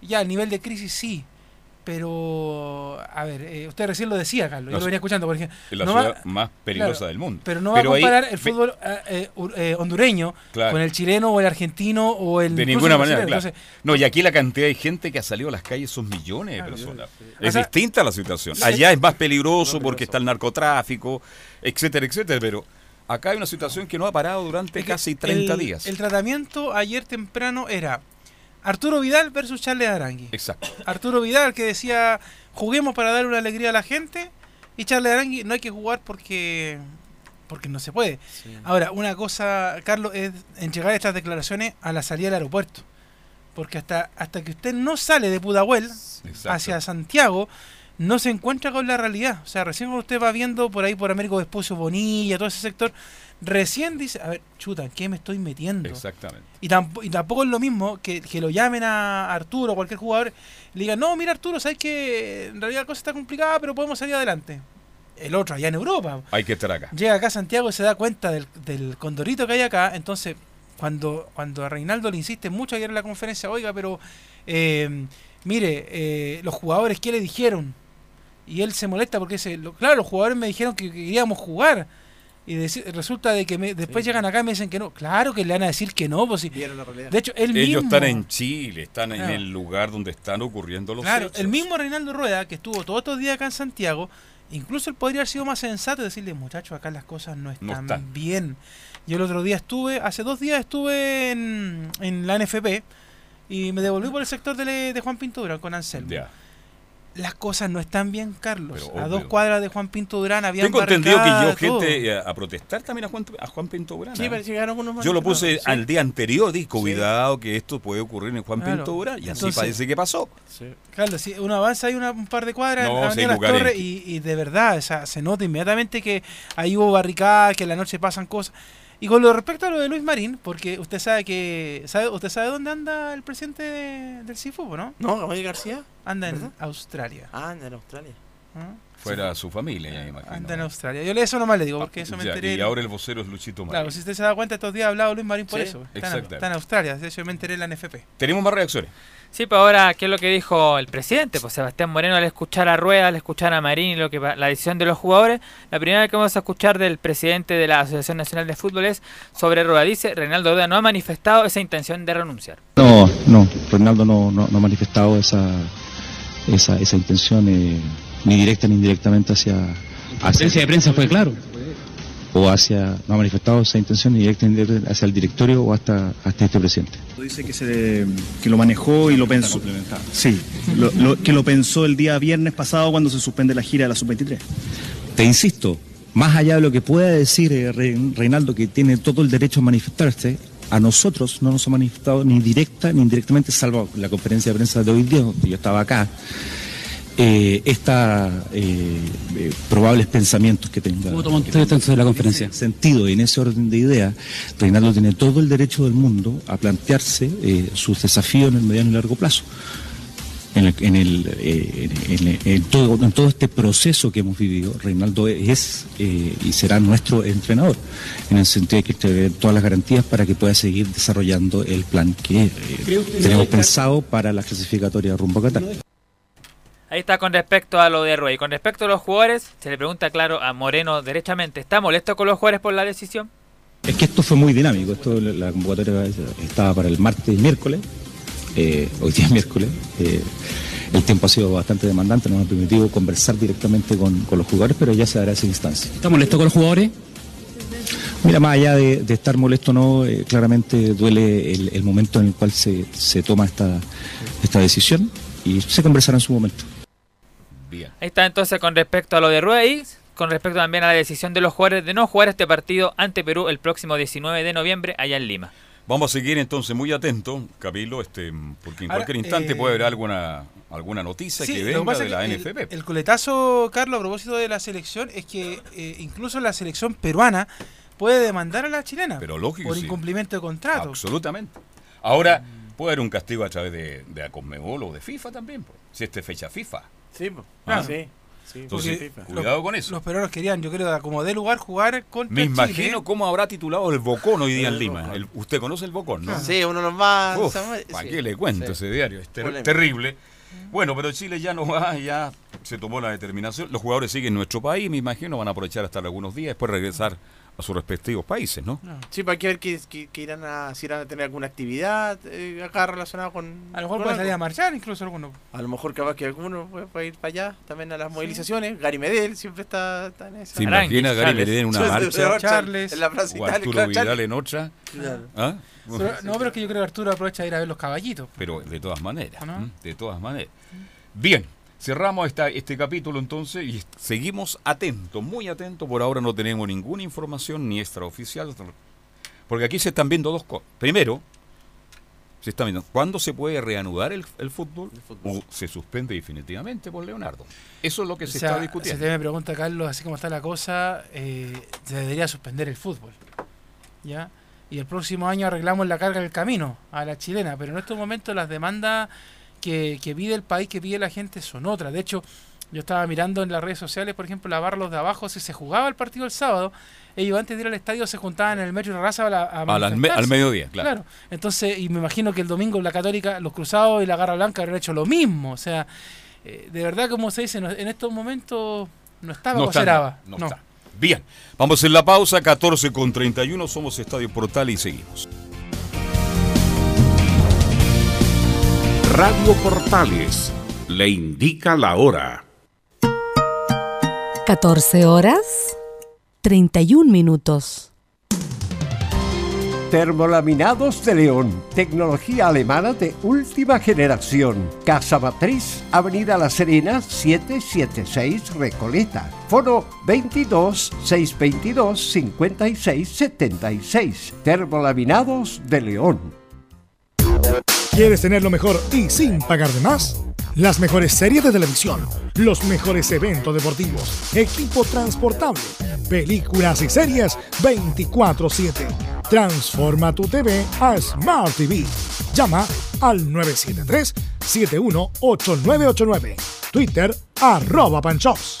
ya el nivel de crisis sí. Pero, a ver, eh, usted recién lo decía, Carlos. Yo lo venía escuchando, por ejemplo. Es la no va- ciudad más peligrosa claro, del mundo. Pero no va a ahí, comparar el fútbol eh, eh, eh, hondureño Claro. con el chileno o el argentino o el. De ninguna el manera, claro. Entonces, No, y aquí la cantidad de gente que ha salido a las calles son millones de personas. Es O sea, distinta la situación. Allá es más peligroso porque está el narcotráfico, etcétera, etcétera, pero acá hay una situación que no ha parado durante Es que casi 30 el- días. El tratamiento ayer temprano era Arturo Vidal versus Charles Arangui. Exacto. Arturo Vidal que decía juguemos para dar una alegría a la gente y Charles Arangui no hay que jugar porque porque no se puede. Ahora, una cosa, Carlos, es entregar estas declaraciones a la salida del aeropuerto. Porque hasta, hasta que usted no sale de Pudahuel Exacto. hacia Santiago, no se encuentra con la realidad. O sea, recién usted va viendo por ahí por Américo Vespucio Bonilla, todo ese sector, recién dice, a ver, chuta, ¿en qué me estoy metiendo? Exactamente. Y, tamp- y tampoco es lo mismo que, que lo llamen a Arturo o cualquier jugador le digan, no, mira Arturo, sabes que en realidad la cosa está complicada, pero podemos salir adelante. El otro allá en Europa. Hay que estar acá. Llega acá a Santiago y se da cuenta del, del condorito que hay acá. Entonces, cuando, cuando a Reinaldo le insiste mucho ayer en la conferencia, oiga, pero eh, mire, eh, los jugadores, ¿qué le dijeron? Y él se molesta porque dice, lo- claro, los jugadores me dijeron que queríamos jugar. Y resulta de que me- después llegan acá y me dicen que no. Claro que le van a decir que no. Pues, sí. Vieron la realidad. De hecho, él Ellos mismo... están en Chile, están en el lugar donde están ocurriendo los Claro, hechos. el mismo Reinaldo Rueda, que estuvo todos estos días acá en Santiago, incluso él podría haber sido más sensato y decirle, muchachos, acá las cosas no están, No están. bien. Yo el otro día estuve, hace dos días estuve en, en la NFP y me devolví por el sector de, de Juan Pinto Durán con Anselmo. Ya. Las cosas no están bien, Carlos. Pero a dos cuadras de Juan Pinto Durán había Tengo entendido que yo gente a protestar también a Juan, a Juan Pinto Durán. Sí, ¿eh? que llegaron unos Yo lo puse sí. al día anterior, dije, cuidado que esto puede ocurrir en Juan Claro. Pinto Durán. Y así parece que pasó. Sí. Carlos, si uno avanza ahí una- un par de cuadras No, en Las Torres y, y de verdad, o sea, se nota inmediatamente que ahí hubo barricadas, que en la noche pasan cosas. Y con lo respecto a lo de Luis Marín, porque usted sabe que sabe usted sabe dónde anda el presidente de- del CIFUB, ¿no? ¿No? ¿Gabriel García? Anda en ¿Verdad? Australia. Ah, en Australia. ¿ah? Fuera su familia, ya me imagino. Anda en Australia. Yo le eso nomás le digo, porque eso me Ya, enteré. y ahora el vocero es Luchito Marín. Claro, si usted se da cuenta, estos días ha hablado Luis Marín por Sí, eso. Está en, exactamente. está en Australia, de hecho me enteré en la NFP. Tenemos más reacciones. Sí, pues ahora, ¿qué es lo que dijo el presidente? Pues Sebastián Moreno al escuchar a Rueda, al escuchar a Marín y lo que la decisión de los jugadores, la primera que vamos a escuchar del presidente de la Asociación Nacional de Fútbol es sobre Rueda. Dice, Reinaldo Rueda no ha manifestado esa intención de renunciar. No, no, Reinaldo no, no, no ha manifestado esa, esa, esa intención eh, ni directa ni indirectamente hacia, hacia de prensa fue claro. o hacia no ha manifestado esa intención ni directa ni indirecta hacia el directorio o hasta hasta este presidente. Dice que, se, que lo manejó y lo pensó. Sí, lo- lo- que lo pensó el día viernes pasado cuando se suspende la gira de la sub-23. Te insisto, más allá de lo que pueda decir eh, Re- Reinaldo, que tiene todo el derecho a manifestarse, a nosotros no nos ha manifestado ni directa ni indirectamente, salvo la conferencia de prensa de hoy día, donde yo estaba acá, eh, esta eh, eh, probables pensamientos que tenga. ¿Cómo tomó usted entonces la conferencia? En ese sentido y en ese orden de ideas, Reinaldo tiene todo el derecho del mundo a plantearse eh, sus desafíos en el mediano y largo plazo. En, el- en el, eh, en- en- en todo, en todo este proceso que hemos vivido, Reinaldo es eh, y será nuestro entrenador, en el sentido de que tener todas las garantías para que pueda seguir desarrollando el plan que eh, ¿Cree usted tenemos que- pensado para la clasificatoria rumbo a Qatar. Ahí está con respecto a lo de Ruey. Con respecto a los jugadores, se le pregunta claro a Moreno derechamente, ¿está molesto con los jugadores por la decisión? Es que esto fue muy dinámico. Esto, la la convocatoria estaba para el martes y miércoles. eh, hoy día es miércoles. eh, el tiempo ha sido bastante demandante, nos ha permitido conversar directamente con, con los jugadores, pero ya se dará esa instancia. ¿Está molesto con los jugadores? Mira, más allá de, de estar molesto o no, eh, claramente duele el, el momento en el cual se, se toma esta, esta decisión y se conversará en su momento. Ahí está entonces con respecto a lo de Ruey, con respecto también a la decisión de los jugadores de no jugar este partido ante Perú el próximo 19 de noviembre allá en Lima. Vamos a seguir entonces muy atentos, Camilo, este, porque en Ahora, cualquier instante eh, puede haber alguna, alguna noticia Sí, que venga pasa de la que NFP. El, el coletazo, Carlos, a propósito de la selección, es que eh, incluso la selección peruana puede demandar a la chilena Pero lógico, por sí. incumplimiento de contrato. Absolutamente. Ahora, puede haber un castigo a través de, de la Conmebol o de FIFA también, si este es fecha FIFA. Sí. Ah. sí. Entonces, cuidado con eso. Los peruanos querían, yo creo, como de lugar jugar contra Me Chile. imagino cómo habrá titulado el Bocón hoy día en Lima. El- usted conoce el Bocón, ¿no? Sí, uno de los más. Uf, se llama- ¿Para sí. qué le cuento Sí. ese diario? Es ter- Polémico. terrible. Bueno, pero Chile ya no va, ya se tomó la determinación. Los jugadores siguen en nuestro país, me imagino, van a aprovechar hasta algunos días, después regresar a sus respectivos países, ¿no? Sí, para que ver que, que- que irán a, si irán a tener alguna actividad eh, acá relacionada con. A lo mejor puede salir a marchar incluso alguno. A lo mejor capaz que alguno puede, puede ir para allá también a las movilizaciones. Gary Medel siempre está, está en esa. ¿Se imagina a Gary Medel en una marcha? Charles. En la Plaza O Italia, Arturo claro, Vidal Charles. en otra. Claro. ¿Ah? Pero- no, pero es que yo creo que Arturo aprovecha de ir a ver los caballitos. Pero de todas maneras, ¿O no? de todas maneras. Bien, cerramos esta, este capítulo entonces y seguimos atentos, muy atentos. Por ahora no tenemos ninguna información ni extraoficial, porque aquí se están viendo dos cosas. Primero, se está viendo cuándo se puede reanudar el, el fútbol, o se suspende definitivamente por Leonardo. Eso es lo que O se sea, está discutiendo. Si usted me pregunta, Carlos, así como está la cosa, eh, se debería suspender el fútbol. ¿Ya? Y el próximo año arreglamos la carga del camino a la chilena, pero en estos momentos las demandas que, que pide el país, que pide la gente, son otras. De hecho, yo estaba mirando en las redes sociales, por ejemplo, la barra Los de Abajo, si se jugaba el partido el sábado, ellos antes de ir al estadio se juntaban en el metro de Raza a, la- a me- al mediodía, claro. Entonces, y me imagino que el domingo la Católica, los Cruzados y la Garra Blanca habrán hecho lo mismo. O sea, eh, de verdad, como se dice, no- en estos momentos no estaba No está, No. está. Bien, vamos en la pausa, 14 con 31, somos Estadio Portal y seguimos. Radio Portales le indica la hora. 14 horas 31 minutos. Termolaminados de León, tecnología alemana de última generación. Casa Matriz, Avenida La Serena, 776 Recoleta. Foro 22 622 56 76. Termolaminados de León. ¿Quieres tener lo mejor y sin pagar de más? Las mejores series de televisión, los mejores eventos deportivos, equipo transportable, películas y series 24/7. Transforma tu TV a Smart TV. Llama al 973-718989. Twitter arroba panchops.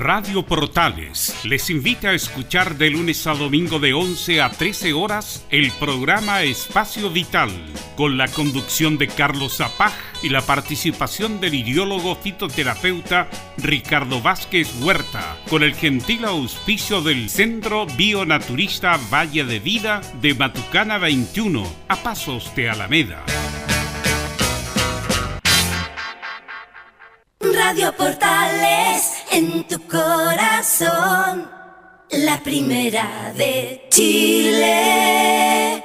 Radio Portales les invita a escuchar de lunes a domingo de 11 a 13 horas el programa Espacio Vital, con la conducción de Carlos Zapaj y la participación del ideólogo fitoterapeuta Ricardo Vázquez Huerta, con el gentil auspicio del Centro Bionaturista Valle de Vida de Matucana 21, a pasos de Alameda. Radio Portales en tu corazón, la primera de Chile.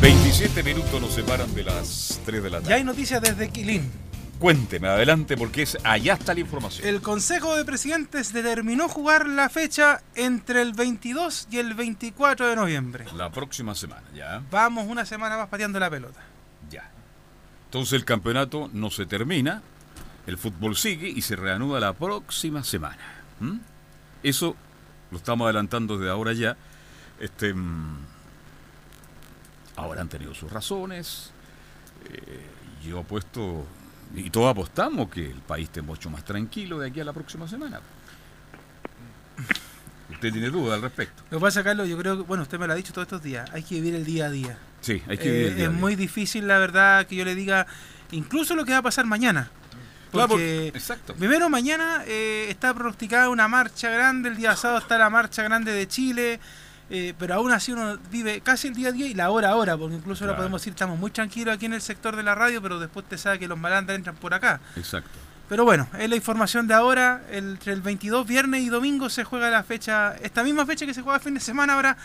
27 minutos nos separan de las 3 de la tarde. Ya hay noticias desde Quilín. Cuénteme, adelante, porque es allá está la información. El Consejo de Presidentes determinó jugar la fecha entre el 22 y el 24 de noviembre. La próxima semana, ya. Vamos una semana más pateando la pelota. Ya. Entonces el campeonato no se termina, el fútbol sigue y se reanuda la próxima semana. Eso lo estamos adelantando desde ahora ya. Este, mm, ahora han tenido sus razones. eh, yo apuesto, y todos apostamos que el país esté mucho más tranquilo de aquí a la próxima semana. ¿Usted tiene duda al respecto? Lo que pasa, Carlos, yo creo que, bueno, usted me lo ha dicho todos estos días, hay que vivir el día a día. Sí, hay que Eh, vivir el día a Es día. muy difícil, la verdad, que yo le diga incluso lo que va a pasar mañana. Claro, Porque primero mañana eh, está pronosticada una marcha grande, el día sábado está la marcha grande de Chile, eh, pero aún así uno vive casi el día a día y la hora a hora, porque incluso ahora Claro. podemos decir estamos muy tranquilos aquí en el sector de la radio, pero después te sabe que los malandras entran por acá. Exacto. Pero bueno, es la información de ahora. el- entre el 22, viernes y domingo se juega la fecha, esta misma fecha que se juega fin de semana ahora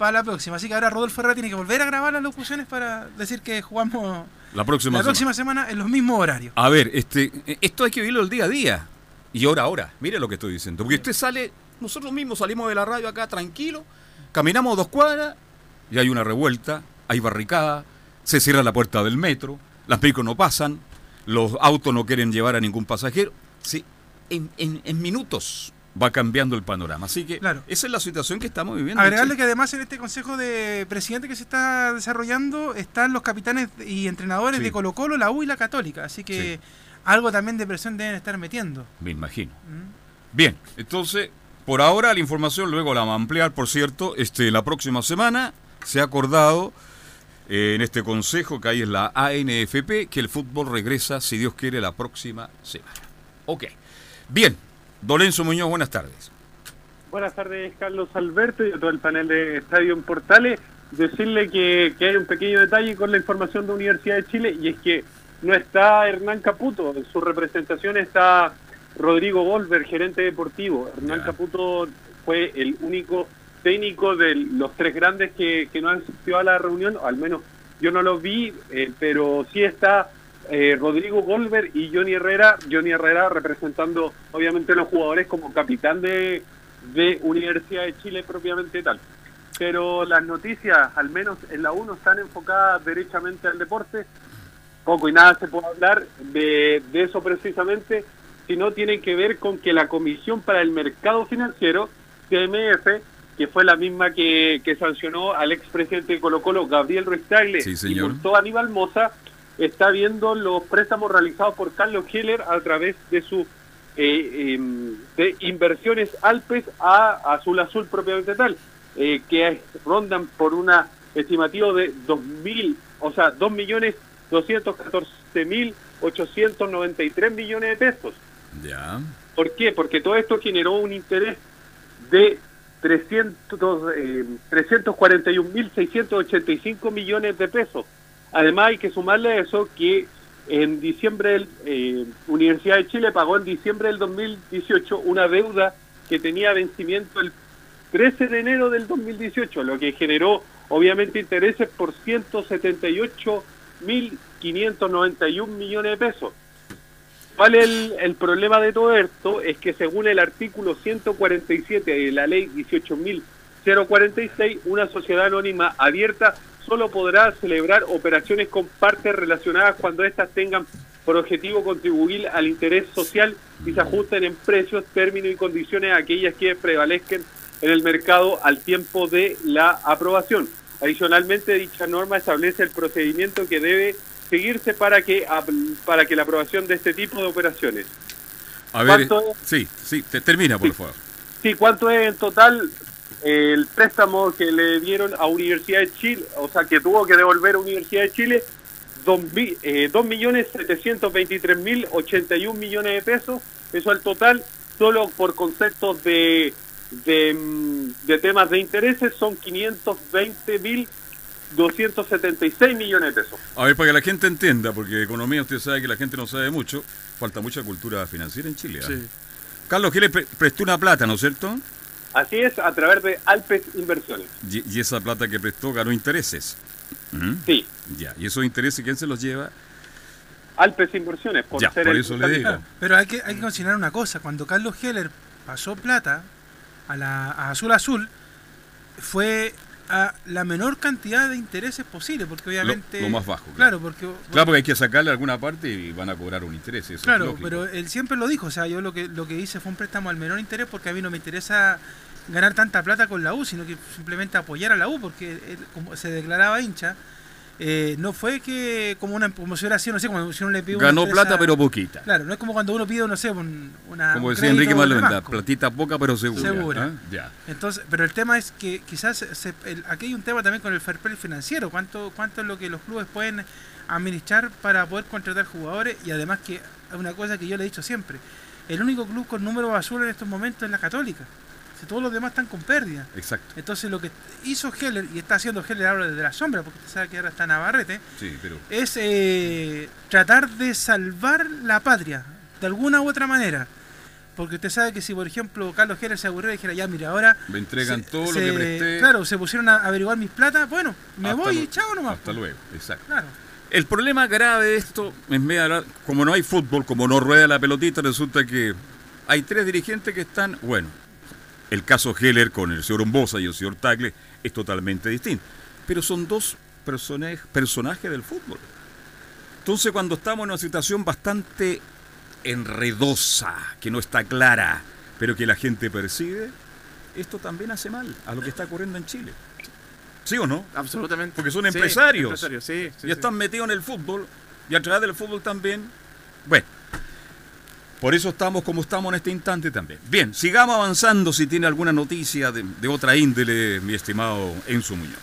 para la próxima. Así que ahora Rodolfo Herrera tiene que volver a grabar las locuciones para decir que jugamos La próxima la semana. próxima semana en los mismos horarios. A ver, este, eh, esto hay que vivirlo el día a día. Y hora a hora. Mire lo que estoy diciendo. Porque usted sale, nosotros mismos salimos de la radio acá tranquilo, caminamos dos cuadras y hay una revuelta, hay barricada, se cierra la puerta del metro, las micros no pasan, los autos no quieren llevar a ningún pasajero. Sí, en, en- en minutos va cambiando el panorama. Así que esa es la situación que estamos viviendo. en Agregarle que además en este consejo de presidente que se está desarrollando están los capitanes y entrenadores Sí. de Colo Colo, la U y la Católica. Así que algo también de presión deben estar metiendo. Me imagino. Bien, entonces, por ahora la información, luego la vamos a ampliar, por cierto, este, la próxima semana se ha acordado eh, en este consejo que hay en la ANFP que el fútbol regresa, si Dios quiere, la próxima semana. Ok. Bien, Dolenzo Muñoz, buenas tardes. Buenas tardes, Carlos Alberto y a todo el panel de Estadio en Portales. Decirle que, que hay un pequeño detalle con la información de Universidad de Chile y es que no está Hernán Caputo, en su representación está Rodrigo Volver, gerente deportivo. Hernán Caputo fue el único técnico de los tres grandes que, que no asistió a la reunión, al menos yo no los vi, eh, pero sí está eh, Rodrigo Golver y Johnny Herrera. Johnny Herrera representando obviamente a los jugadores como capitán de, de Universidad de Chile propiamente tal. Pero las noticias, al menos en la 1, están enfocadas derechamente al deporte. Poco y nada se puede hablar de, de eso precisamente, sino tienen que ver con que la Comisión para el Mercado Financiero, CMF, que fue la misma que, que sancionó al expresidente de Colo Colo, Gabriel Ruiz Tagle, Sí, y multó a Aníbal Moza, está viendo los préstamos realizados por Carlos Heller a través de su eh, em, de inversiones Alpes a Azul Azul propiamente tal, eh, que rondan por una estimativo de 2.000, o sea, 2.214.893 millones de pesos. Ya. ¿Por qué? Porque todo esto generó un interés de 300, eh, 341.685 millones de pesos. Además hay que sumarle a eso que en diciembre, el, eh, Universidad de Chile pagó en diciembre del 2018 una deuda que tenía vencimiento el 13 de enero del 2018, lo que generó obviamente intereses por 178.591 millones de pesos. ¿Cuál es el, el problema de todo esto? Es que según el artículo 147 de la ley 18.046, una sociedad anónima abierta solo podrá celebrar operaciones con partes relacionadas cuando éstas tengan por objetivo contribuir al interés social y se ajusten en precios, términos y condiciones a aquellas que prevalezcan en el mercado al tiempo de la aprobación. Adicionalmente, dicha norma establece el procedimiento que debe seguirse para que, para que la aprobación de este tipo de operaciones. A ver, sí, sí, te- termina, por favor. Sí, ¿cuánto es en total el préstamo que le dieron a Universidad de Chile? O sea, que tuvo que devolver a Universidad de Chile dos mi- eh, 2.723.081 millones de pesos. Eso al total, solo por conceptos de, de, mm, de temas de intereses, son 520.276 millones de pesos. A ver, para que la gente entienda, porque de economía usted sabe que la gente no sabe mucho, falta mucha cultura financiera en Chile. ¿ah? Sí. Carlos Gil pre- prestó una plata, ¿no es cierto? Así es, a través de Alpes Inversiones. Y, y esa plata que prestó ganó intereses. ¿Mm? Sí. Ya, y esos intereses, ¿quién se los lleva? Alpes Inversiones, por Ya, ser por el eso le digo. Pero hay que, hay que considerar una cosa, cuando Carlos Heller pasó plata a, la, a Azul Azul, fue a la menor cantidad de intereses posible, porque obviamente... lo más bajo, Claro, porque... Claro, porque hay que sacarle alguna parte y van a cobrar un interés. Eso es Claro, pero él siempre lo dijo, o sea, yo lo que lo que hice fue un préstamo al menor interés porque a mí no me interesa ganar tanta plata con la U, sino que simplemente apoyar a la U porque él, como se declaraba hincha, eh, no fue que como una como si hubiera sido, no sé, como si uno le pide Ganó empresa- plata, pero poquita. Claro, no es como cuando uno pide, no sé, un, una Como un decía Enrique banco. platita poca, pero segura. Segura. ¿ah? Ya. Entonces, pero el tema es que quizás se- el- aquí hay un tema también con el fair play financiero, cuánto cuánto es lo que los clubes pueden administrar para poder contratar jugadores y además que una cosa que yo le he dicho siempre, el único club con número azul en estos momentos es la Católica. Si todos los demás están con pérdida. Exacto. Entonces lo que hizo Heller, y está haciendo Heller ahora desde la sombra, porque usted sabe que ahora está Navarrete, Sí, pero. es eh, tratar de salvar la patria, de alguna u otra manera. Porque usted sabe que si, por ejemplo, Carlos Heller se aburrió y dijera, ya, mira, ahora... Me entregan se- todo lo que presté. Claro, se pusieron a averiguar mis plata, bueno, me Hasta voy y chao nomás. Hasta luego, exacto. Claro. El problema grave de esto, en vez de hablar- como no hay fútbol, como no rueda la pelotita, resulta que hay tres dirigentes que están, bueno, el caso Heller con el señor Ombosa y el señor Tagle es totalmente distinto, pero son dos personajes, personajes del fútbol. Entonces cuando estamos en una situación bastante enredosa, que no está clara, pero que la gente percibe, esto también hace mal a lo que está ocurriendo en Chile. ¿Sí o no? Absolutamente. Porque son Sí, empresarios. sí, sí, y están metidos en el fútbol. Y a través del fútbol también. Bueno. Por eso estamos como estamos en este instante también. Bien, sigamos avanzando si tiene alguna noticia de, de otra índole, mi estimado Enzo Muñoz.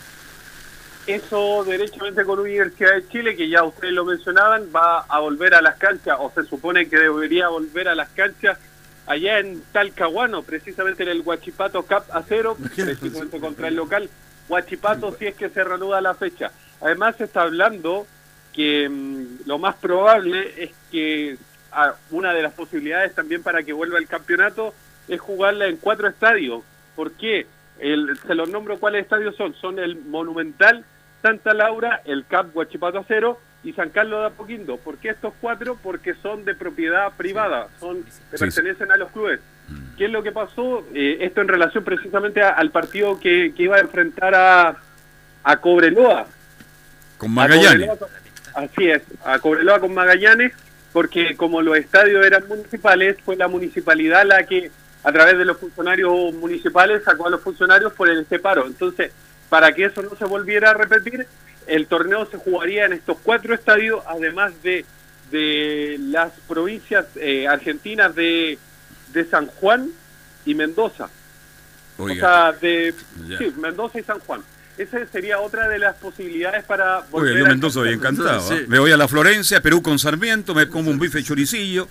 Eso derechamente con Universidad de Chile, que ya ustedes lo mencionaban, va a volver a las canchas, o se supone que debería volver a las canchas allá en Talcahuano, precisamente en el Huachipato Cup a cero, precisamente contra el local Huachipato, si es que se reanuda la fecha. Además se está hablando que mm, lo más probable es que ah, una de las posibilidades también para que vuelva el campeonato es jugarla en cuatro estadios. ¿Por qué? El, se los nombro cuáles estadios son. Son el Monumental, Santa Laura, el CAP Huachipato Acero y San Carlos de Apoquindo. ¿Por qué estos cuatro? Porque son de propiedad privada, son Sí, pertenecen a los clubes. ¿Qué es lo que pasó? Eh, esto en relación precisamente a- al partido que, que iba a enfrentar a, a Cobreloa. Con Magallanes. A Cobreloa- así es, a Cobreloa con Magallanes, porque como los estadios eran municipales, fue la municipalidad la que, a través de los funcionarios municipales, sacó a los funcionarios por el separo. Entonces, para que eso no se volviera a repetir, el torneo se jugaría en estos cuatro estadios, además de, de las provincias eh, argentinas de, de San Juan y Mendoza. Oiga, o sea, de sí, Mendoza y San Juan. Esa sería otra de las posibilidades para volver Oye, yo a Mendoza voy encantado. Sí. ¿ah? Me voy a la Florencia, Perú con Sarmiento, me como un bife choricillo,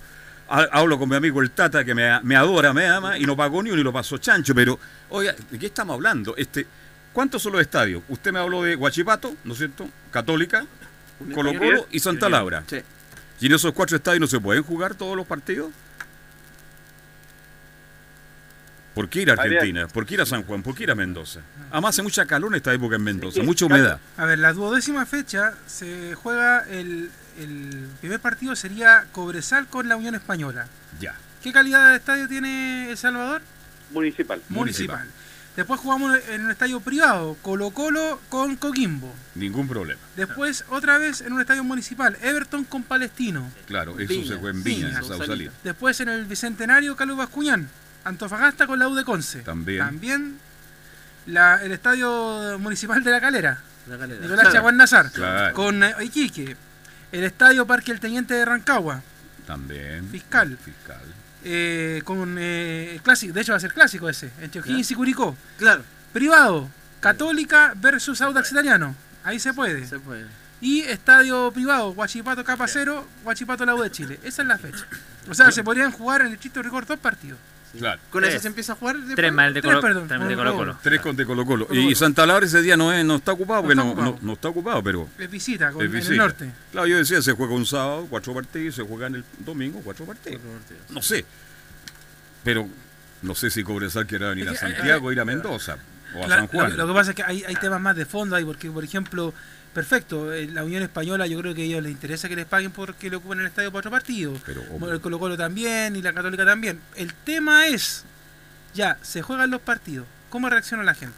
ha- hablo con mi amigo el Tata que me, me adora, me ama y no pago ni uno y lo paso chancho. Pero, oiga, ¿de qué estamos hablando? Este, ¿Cuántos son los estadios? Usted me habló de Guachipato, ¿no es cierto? Católica, Colo Colo y Santa Laura. ¿Y en esos cuatro estadios no se pueden jugar todos los partidos? ¿Por qué ir a Argentina? ¿Por qué ir a San Juan? ¿Por qué ir a Mendoza? Además hace mucha calor en esta época en Mendoza, mucha humedad. A ver, la duodécima fecha se juega el, el primer partido sería Cobresal con la Unión Española. Ya. ¿Qué calidad de estadio tiene El Salvador? Municipal. Municipal. Después jugamos en un estadio privado, Colo Colo con Coquimbo. Ningún problema. Después otra vez en un estadio municipal, Everton con Palestino. Claro, eso Viña. se fue en Viña, Viña. en Sausalito. Después en el Bicentenario, Carlos Bascuñán. Antofagasta con la U de Conce. También. También la- el estadio municipal de La Calera. La Calera. Nicolás Claro. Chaguán Nazar. Claro. Con eh, Iquique. El estadio Parque El Teniente de Rancagua. También. Fiscal. Fiscal. eh, con eh, el clásico, de hecho va a ser clásico ese, entre O'Higgins y Curicó. Claro. Privado, Católica versus Audax Italiano. Ahí se puede. Se puede. Y estadio privado, Guachipato Capacero, Guachipato La U de Chile. Esa es la fecha. O sea, se podrían jugar en el Chito Record dos partidos. Claro. Con Tres. eso se empieza a jugar. después? Tres más el de Tres, Colo, perdón, también de Colo Colo. Tres con de Colo Colo. Colo Y. Santa Laura ese día no, es- no está ocupado porque No no, está no, ocupado. no está ocupado, pero Es visita, con, es en visita. el norte. Claro, yo decía, se juega un sábado, cuatro partidos, se juegan el domingo, cuatro partidos. No sé. Pero no sé si Cobresal quiera venir a Es que, Santiago, eh, ir a Mendoza o a Claro, San Juan. Lo, lo que pasa es que hay, hay temas más de fondo ahí, porque, por ejemplo, perfecto, eh, la Unión Española yo creo que a ellos les interesa que les paguen porque le ocupen el estadio para otro partido. Pero, el Colo Colo también y la Católica también. El tema es, ya, se juegan los partidos, ¿cómo reacciona la gente?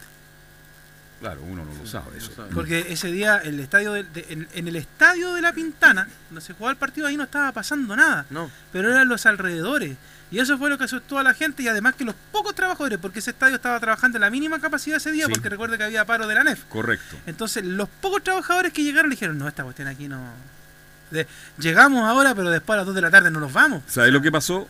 Claro, uno no lo sabe eso. Porque ese día el estadio de- de- en, en el estadio de la Pintana, donde se jugaba el partido, ahí no estaba pasando nada. No. Pero eran los alrededores. Y eso fue lo que asustó a la gente y además que los pocos trabajadores, porque ese estadio estaba trabajando en la mínima capacidad ese día, Sí. porque recuerde que había paro de la NEF. Correcto. Entonces los pocos trabajadores que llegaron dijeron, no, esta cuestión aquí no... de- llegamos ahora, pero después a las 2 de la tarde no nos vamos. ¿Sabes lo que pasó?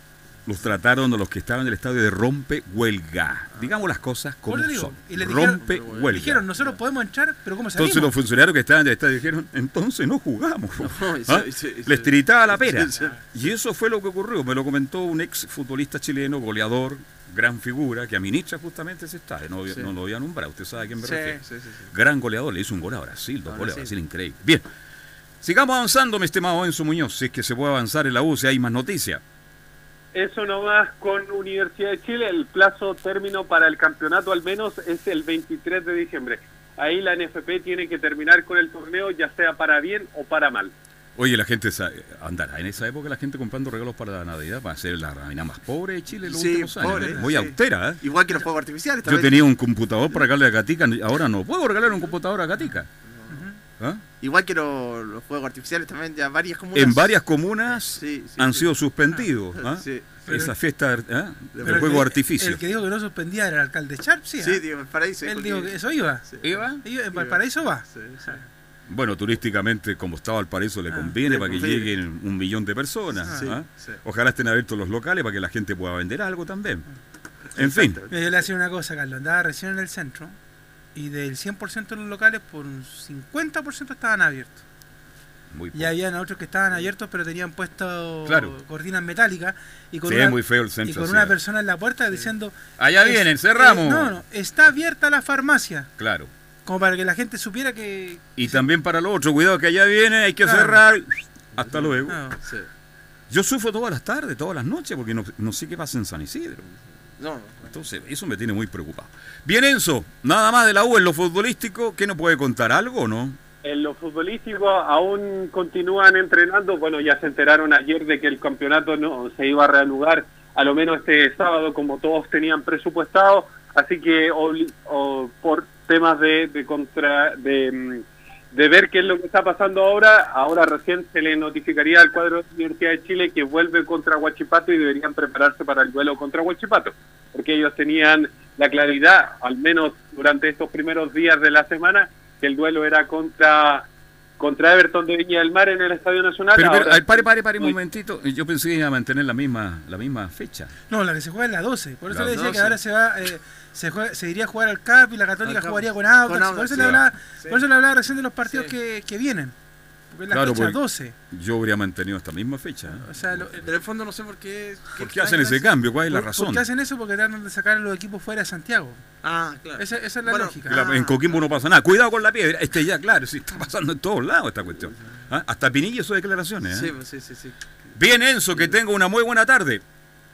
Los trataron a los que estaban en el estadio de rompe huelga. Digamos las cosas como digo, son. y le dijeron- Rompe huelga. Dijeron, nosotros podemos entrar, pero ¿cómo salimos? Entonces los funcionarios que estaban en el estadio dijeron, entonces no jugamos. No, ¿Ah? Les tiritaba la pera. Sí, sí. Y eso fue lo que ocurrió. Me lo comentó un ex futbolista chileno, goleador, gran figura, que administra justamente ese estadio. No, Sí. no lo voy a nombrar, usted sabe a quién me Sí, refiero. sí, sí, sí. Gran goleador, le hizo un gol a Brasil, dos goles a Brasil. Brasil, increíble. Bien, sigamos avanzando, mi estimado Enzo Muñoz, si es que se puede avanzar en la U, si hay más noticias. Eso nomás con Universidad de Chile. El plazo término para el campeonato al menos es el 23 de diciembre. Ahí la NFP tiene que terminar con el torneo, ya sea para bien o para mal. Oye, la gente andará en esa época la gente comprando regalos para la Navidad para ser la Navidad más pobre de Chile los Sí, últimos años. pobre, ¿eh? Muy sí. austera, ¿eh? Igual que los fuegos artificiales. Yo tenía un computador para regalarle a Gatica, ahora no puedo regalar un computador a Gatica. ¿Ah? Igual que los, los fuegos artificiales también, ya varias comunas. En varias comunas Sí, sí, han sí. sido suspendidos. ¿ah? Sí. Esa fiesta ¿ah? Pero de el juego que- artificio. El que dijo que no suspendía era el alcalde Sharp, sí. Sí, ¿ah? digo, en Valparaíso. Él dijo que- eso iba. ¿Iba? Iba- En Valparaíso va. Sí, sí. Bueno, turísticamente, como estaba el paraíso, le Ah, conviene para que lleguen un millón de personas. Sí, ¿ah? sí. Ojalá estén abiertos los locales para que la gente pueda vender algo también. En fin, yo le hacía una cosa, Carlos. Andaba recién en el centro y del 100% de los locales, por un 50% estaban abiertos. muy Y habían otros que estaban abiertos, pero tenían puesto Claro. cortinas metálicas. Y con, Sí, una, muy feo el y centro con así, una persona en la puerta diciendo: Allá vienen, cerramos. eh, no, no, está abierta la farmacia. claro. Como para que la gente supiera que. Y también para lo otro, cuidado que allá viene, hay que Claro. cerrar. Hasta luego. No. Sí. Yo sufro todas las tardes, todas las noches, porque no, no sé qué pasa en San Isidro. No, no. Entonces, eso me tiene muy preocupado. Bien, Enzo, nada más de la U en lo futbolístico, ¿qué nos puede contar algo o no? En lo futbolístico aún continúan entrenando. Bueno, ya se enteraron ayer de que el campeonato no se iba a reanudar, a lo menos este sábado, como todos tenían presupuestado. Así que obli- o por temas de, de contra de, mm, de ver qué es lo que está pasando ahora, ahora recién se le notificaría al cuadro de la Universidad de Chile que vuelve contra Huachipato y deberían prepararse para el duelo contra Huachipato, porque ellos tenían la claridad, al menos durante estos primeros días de la semana, que el duelo era contra contra Everton de Viña del Mar en el Estadio Nacional. Pero, pero, Ahora- ay, pare, pare, pare un momentito. Yo pensé que iba a mantener la misma, la misma fecha. No, la que se juega es la 12. Por eso La le decía que 12. ahora se va. eh, se, juega- se iría a jugar al CAP y la Católica jugaría con Audax. Con por, eso sí. le hablaba, Sí. por eso le hablaba recién de los partidos Sí. que, que vienen. La Claro, fecha porque- 12. Yo habría mantenido esta misma fecha. ¿eh? O sea, lo- Pero en el fondo no sé por qué. ¿Por qué hacen ese cambio? ¿Cuál es la ¿Por- razón? ¿Por qué hacen eso? Porque tratan de sacar a los equipos fuera de Santiago. Ah, claro. Esa, esa es la Bueno, lógica. La- en Coquimbo no pasa nada. Cuidado con la piedra. Este ya, claro, sí, está pasando en todos lados esta cuestión. ¿Ah? Hasta Pinilla sus declaraciones. ¿eh? Sí, pues, sí, sí, sí. Bien, Enzo, que tenga una muy buena tarde.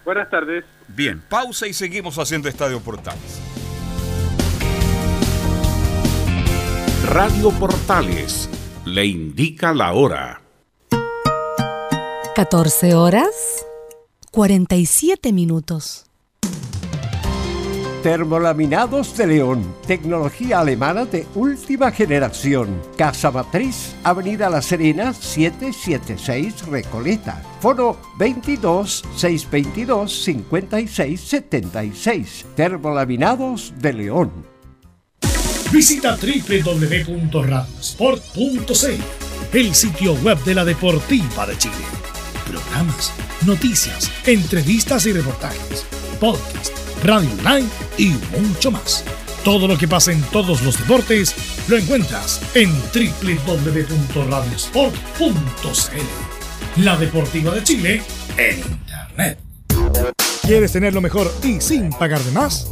Buenas tardes. Bien, pausa y seguimos haciendo Estadio Portales. Radio Portales le indica la hora. 14 horas 47 minutos. Termolaminados de León, tecnología alemana de última generación. Casa Matriz, Avenida La Serena, 776 Recoleta. Foro 22 622 56 76. Termolaminados de León. Visita www.radiosport.cl, el sitio web de la Deportiva de Chile. programas, noticias, entrevistas y reportajes, podcast, radio online y mucho más. Todo lo que pasa en todos los deportes lo encuentras en www.radiosport.cl. La Deportiva de Chile en Internet. ¿Quieres tener lo mejor y sin pagar de más?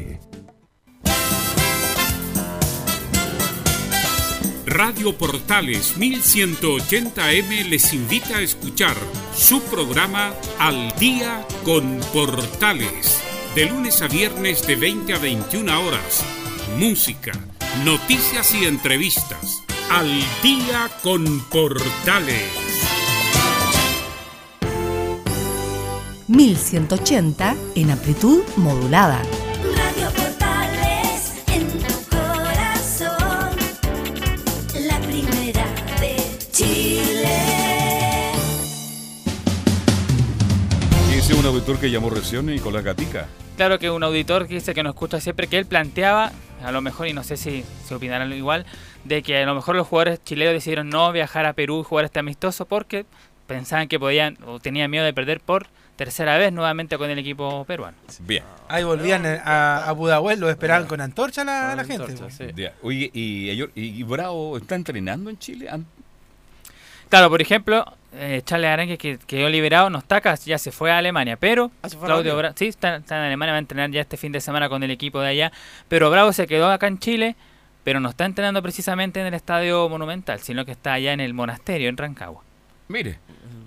Radio Portales 1180M les invita a escuchar su programa Al Día con Portales, de lunes a viernes de 20 a 21 horas. Música, noticias y entrevistas. Al Día con Portales. 1180 en amplitud modulada. Auditor que llamó recién Nicolás Gatica. Claro que un auditor que dice que nos escucha siempre que él planteaba, a lo mejor, y no sé si se opinarán igual, de que a lo mejor los jugadores chilenos decidieron no viajar a Perú y jugar este amistoso porque pensaban que podían o tenían miedo de perder por tercera vez nuevamente con el equipo peruano. Bien. Ahí volvían a, a Pudahuel, lo esperaban con antorcha la, la gente. pues. Ya. Oye, y, y, y Bravo está entrenando en Chile? Claro, por ejemplo, eh, Charles Arangue que quedó liberado, no está acá, ya se fue a Alemania, pero Ah, Claudio. Bravo, sí, está, está en Alemania, va a entrenar ya este fin de semana con el equipo de allá, pero Bravo se quedó acá en Chile, pero no está entrenando precisamente en el Estadio Monumental, sino que está allá en el monasterio, en Rancagua. Mire,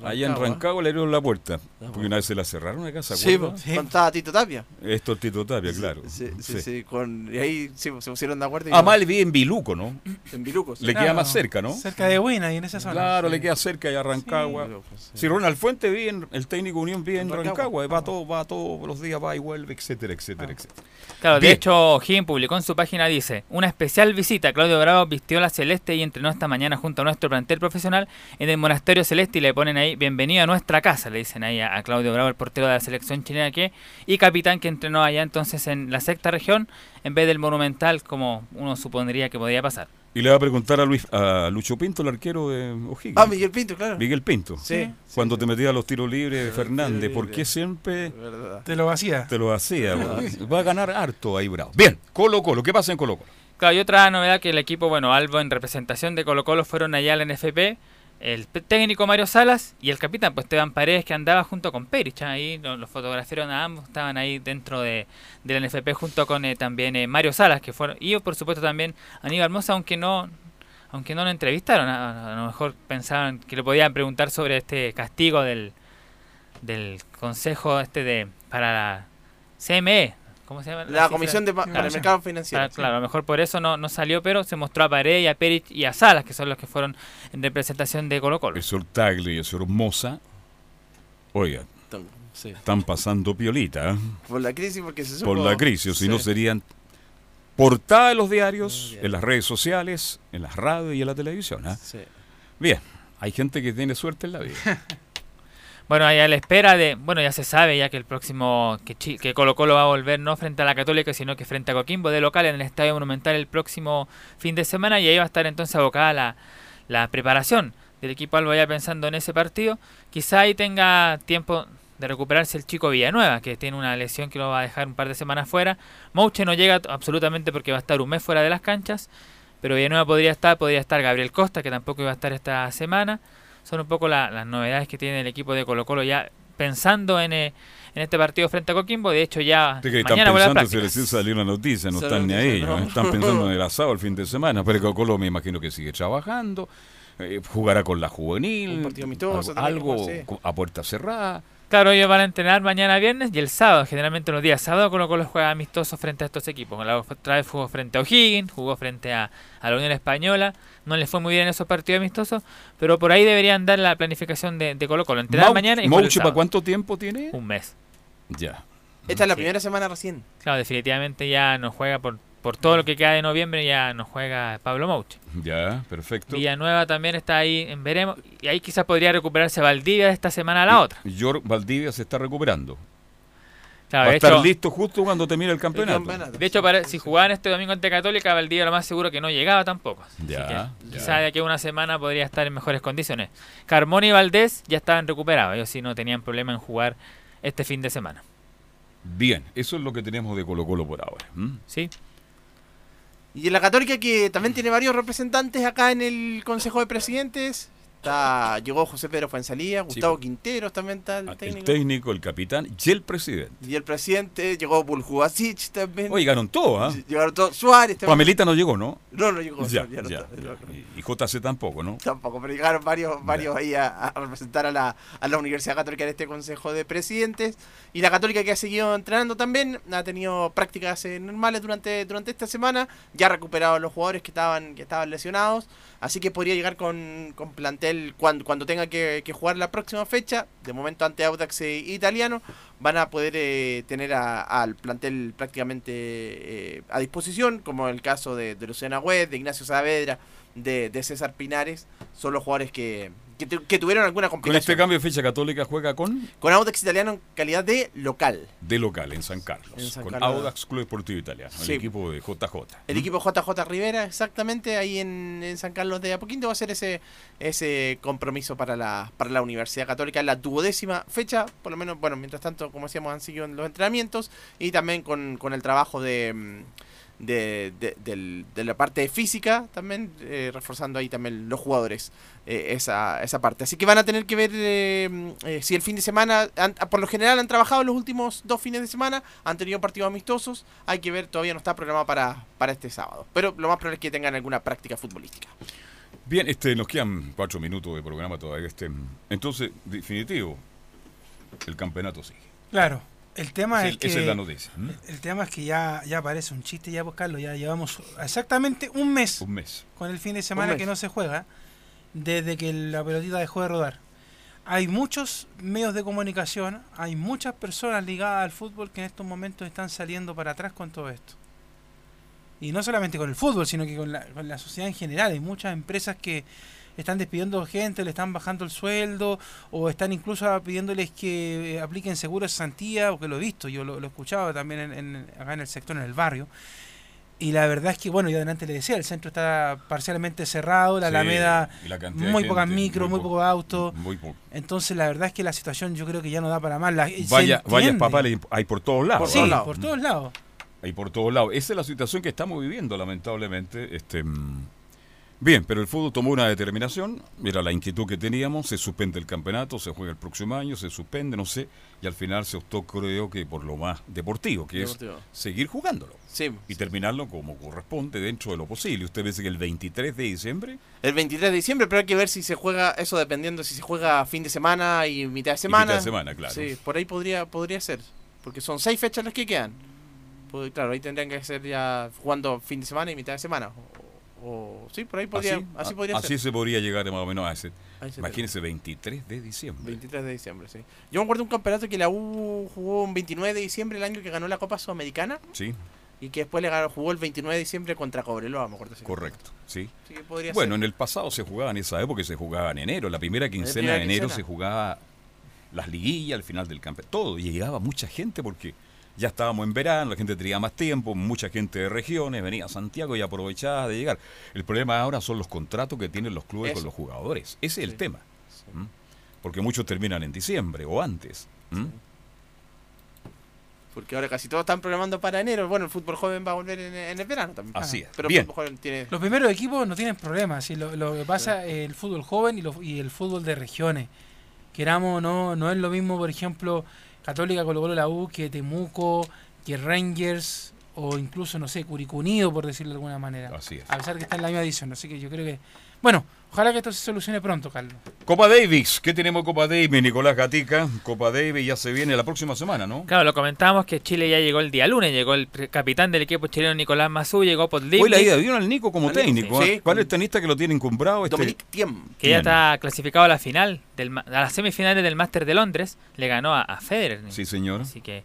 allá en Rancagua le abrieron la puerta. Porque una vez se la cerraron acá, ¿se Sí, pues, contaba Tito Tapia. Esto es Tito Tapia, claro. Sí, sí, Sí. sí, con, y ahí sí, se pusieron de acuerdo. y- Ah, mal vive en Biluco, ¿no? En Bilucos. Le Claro, queda más cerca, ¿no? Cerca de Huina y en esa zona. Claro, Sí. le queda cerca allá a Rancagua. pues, Si Ronald Fuente vive en, el técnico Unión vive en En Rancagua. Rancagua, va, todo, va todos los días, va y vuelve, etcétera, etcétera, etcétera. Claro, de hecho, O'Higgins publicó en su página, dice, una especial visita. Claudio Bravo vistió la celeste y entrenó esta mañana junto a nuestro plantel profesional en el Monasterio Celeste y le ponen ahí, bienvenido a nuestra casa, le dicen ahí a, a Claudio Bravo, el portero de la selección chilena que, y capitán que entrenó allá entonces en la sexta región, en vez del Monumental, como uno supondría que podía pasar. Y le va a preguntar a, Luis, a Lucho Pinto, el arquero de O'Higgins. Ah, Miguel Pinto, claro. Miguel Pinto. Sí, Cuando te metías a los tiros libres de Fernández, libre. ¿por qué siempre. Te lo hacía. te lo hacía? Va a ganar harto ahí, bravo. Bien, Colo Colo, ¿qué pasa en Colo Colo? Claro, y otra novedad que el equipo, bueno, Albo en representación de Colo Colo fueron allá al NFP, el técnico Mario Salas y el capitán, pues Esteban Paredes, que andaba junto con Perich, ahí lo- los, fotografiaron a ambos, estaban ahí dentro de, del NFP junto con eh, también eh, Mario Salas, que fueron, y por supuesto también Aníbal Mosa, aunque no aunque no lo entrevistaron, a, a lo mejor pensaban que le podían preguntar sobre este castigo del, del consejo este de para la CME, ¿cómo se llama? La? Comisión de Pa- para el Mercado Financiero. Claro, a lo mejor por eso no, no salió, pero se mostró a Paredes y a Perich y a Salas, que son los que fueron en representación de Colo Colo. El señor Tagle y el señor Moza, oiga, Sí. están pasando piolita ¿eh? Por la crisis, porque se por supo- la crisis, o si Sí. no serían portada de los diarios, en las redes sociales, en las radios y en la televisión. ¿ah? Sí. Bien, hay gente que tiene suerte en la vida. Bueno, ahí a la espera de, bueno, ya se sabe ya que el próximo, que, que Colo Colo va a volver no frente a la Católica, sino que frente a Coquimbo de local en el Estadio Monumental el próximo fin de semana y ahí va a estar entonces abocada la, la preparación del equipo Albo ya pensando en ese partido. Quizá ahí tenga tiempo de recuperarse el chico Villanueva, que tiene una lesión que lo va a dejar un par de semanas fuera. Mouche no llega absolutamente porque va a estar un mes fuera de las canchas, pero Villanueva podría estar, podría estar Gabriel Costa, que tampoco iba a estar esta semana. Son un poco la- las novedades que tiene el equipo de Colo Colo ya pensando en, eh, en este partido frente a Coquimbo. De hecho, ya Usted que están mañana a pensando si recién salió una noticia, no Solo están ni noticia, ahí, no. ¿no? están pensando en el asado el fin de semana, pero Colo me imagino que sigue trabajando. eh, jugará con la juvenil, Un partido amistoso algo, algo sí. co- a puerta cerrada. Claro, ellos van a entrenar mañana viernes y el sábado, generalmente los días sábado Colo Colo juega amistosos frente a estos equipos. La otra vez jugó frente a O'Higgins, jugó frente a, a la Unión Española, no les fue muy bien en esos partidos amistosos, pero por ahí deberían dar la planificación de, de Colo Colo. Entrenar Mau- mañana y jugar el Mauche, ¿para sábado. cuánto tiempo tiene? Un mes. Ya. Esta es la Sí. primera semana recién. Claro, definitivamente ya no juega por, por todo lo que queda de noviembre, ya no juega Pablo Mouche. Ya, perfecto. Villanueva también está ahí en veremos, y ahí quizás podría recuperarse Valdivia de esta semana a la otra. York Valdivia se está recuperando. Claro, Va a estar hecho- listo justo cuando termine el campeonato. De hecho, para- si jugaban este domingo ante Católica, Valdivia lo más seguro que no llegaba tampoco. Así Ya, que ya. Quizá de aquí a una semana podría estar en mejores condiciones. Carmona y Valdés ya estaban recuperados. Ellos sí no tenían problema en jugar este fin de semana. Bien, eso es lo que tenemos de Colo Colo por ahora. Sí. Y la Católica que también tiene varios representantes acá en el Consejo de Presidentes. Está, llegó José Pedro Fuenzalía, Gustavo Quinteros también está el El técnico. el capitán y el presidente. Y el presidente, llegó Buljubasic también. Oye, llegaron todos, ¿ah? Llegaron todos. Suárez también. Pamelita no llegó, ¿no? No, no llegó. Ya. Y, y JC tampoco, ¿no? Tampoco, pero llegaron varios, varios ahí a, a representar a la, a la Universidad Católica en este Consejo de Presidentes. Y la Católica que ha seguido entrenando también, ha tenido prácticas eh, normales durante, durante esta semana, ya ha recuperado los jugadores que estaban, que estaban lesionados, así que podría llegar con, con plantel cuando, cuando tenga que, que jugar la próxima fecha, de momento ante Audax eh, Italiano, van a poder eh, tener a- al plantel prácticamente eh, a disposición, como el caso de, de Luciana Webb, de Ignacio Saavedra, de, de César Pinares, son los jugadores que, que, tu- que tuvieron alguna Con complicación. este cambio de fecha católica juega con Con Audax Italiano en calidad de local. de local en San Carlos. En San con Carlos. Audax Club Deportivo Italiano, Sí. el equipo de JJ. El equipo JJ Rivera, exactamente, ahí en, en San Carlos de Apoquinto va a ser ese ese compromiso para la, para la Universidad Católica en la duodécima fecha, por lo menos, bueno, mientras tanto, como decíamos, han seguido en los entrenamientos y también con, con el trabajo de, mm, de, de- la parte física, también eh, reforzando ahí también los jugadores eh, esa, esa parte. Así que van a tener que ver eh, mm, si el fin de semana, han- por lo general han trabajado los últimos dos fines de semana, han tenido partidos amistosos, hay que ver, todavía no está programado para, para este sábado, pero lo más probable es que tengan alguna práctica futbolística. Bien, este, nos quedan cuatro minutos de programa todavía. Este, entonces, definitivo, el campeonato sigue. Claro. El tema es que. esa es la noticia. El tema es que ya, ya parece un chiste, ya, pues, Carlos. Ya llevamos exactamente un mes Un mes. con el fin de semana que no se juega desde que la pelotita dejó de rodar. Hay muchos medios de comunicación, hay muchas personas ligadas al fútbol que en estos momentos están saliendo para atrás con todo esto. Y no solamente con el fútbol, sino que con la, con la sociedad en general. Hay muchas empresas que están despidiendo gente, le están bajando el sueldo, o están incluso pidiéndoles que eh, apliquen seguros de Santía, porque lo he visto, yo lo, he escuchado también en- en- acá en el sector, en el barrio. Y la verdad es que, bueno, yo adelante le decía, el centro está parcialmente cerrado, la Sí, Alameda, la muy pocas micros, muy muy po- pocos autos. Entonces, la verdad es que la situación yo creo que ya no da para más. La, Vaya, vaya papá, hay por todos lados. sí, ¿ah? por todos lados. Hay por todos lados. Esa es la situación que estamos viviendo, lamentablemente. Este, mm, bien, pero el fútbol tomó una determinación. Era la inquietud que teníamos. Se suspende el campeonato, se juega el próximo año, se suspende, no sé. Y al final se optó, creo que por lo más deportivo, que Deportivo. es seguir jugándolo. Sí. Y terminarlo como corresponde dentro de lo posible. Usted dice que el 23 de diciembre. El 23 de diciembre, pero hay que ver si se juega, eso dependiendo si se juega fin de semana y mitad de semana. mitad de semana, claro. Sí, por ahí podría, podría ser. Porque son seis fechas las que quedan. Pues, claro, ahí tendrían que ser ya jugando fin de semana y mitad de semana. O, sí, por ahí podría, así, así, podría así ser. se podría llegar más o menos a ese. Ese Imagínese, 23 de diciembre. 23 de diciembre, sí. Yo me acuerdo de un campeonato que la U jugó un 29 de diciembre el año que ganó la Copa Sudamericana Sí, y que después le ganó, jugó el 29 de diciembre contra Cobreloa, me acuerdo. correcto. Sí. Sí, Bueno, ser. en el pasado se jugaba en esa época, se jugaba en enero. La primera quincena primera de enero quincena. se jugaba las liguillas, al final del campeonato. Todo. Y llegaba mucha gente porque ya estábamos en verano, la gente tenía más tiempo, mucha gente de regiones venía a Santiago y aprovechaba de llegar. El problema ahora son los contratos que tienen los clubes con los jugadores. Ese es el Sí. tema. ¿Mm? Porque muchos terminan en diciembre o antes. ¿Mm? Porque ahora casi todos están programando para enero. Bueno, el fútbol joven va a volver en, en el verano también. Así es. Pero Bien. el fútbol joven tiene... Los primeros equipos no tienen problemas. si lo, lo que pasa es el fútbol joven y, lo- y el fútbol de regiones. Queramos, no, no es lo mismo, por ejemplo, Católica Colo Colo la U que Temuco, que Rangers o incluso, no sé, Curicunido, por decirlo de alguna manera. Así es. A pesar que está en la misma edición. Así que yo creo que. Bueno, ojalá que esto se solucione pronto, Carlos. Copa Davis, ¿qué tenemos Copa Davis? Nicolás Gatica, Copa Davis ya se viene la próxima semana, ¿no? Claro, lo comentábamos que Chile ya llegó el día lunes, llegó el pre- capitán del equipo chileno Nicolás Mazú, llegó por Hoy la ida, vieron al Nico como técnico. sí. ¿eh? ¿Cuál es el tenista que lo tiene encumbrado? Este... Dominic Thiem. que ya está clasificado a la final, del, ma- a las semifinales del Máster de Londres, le ganó a, a Federer. Sí, señor. Así que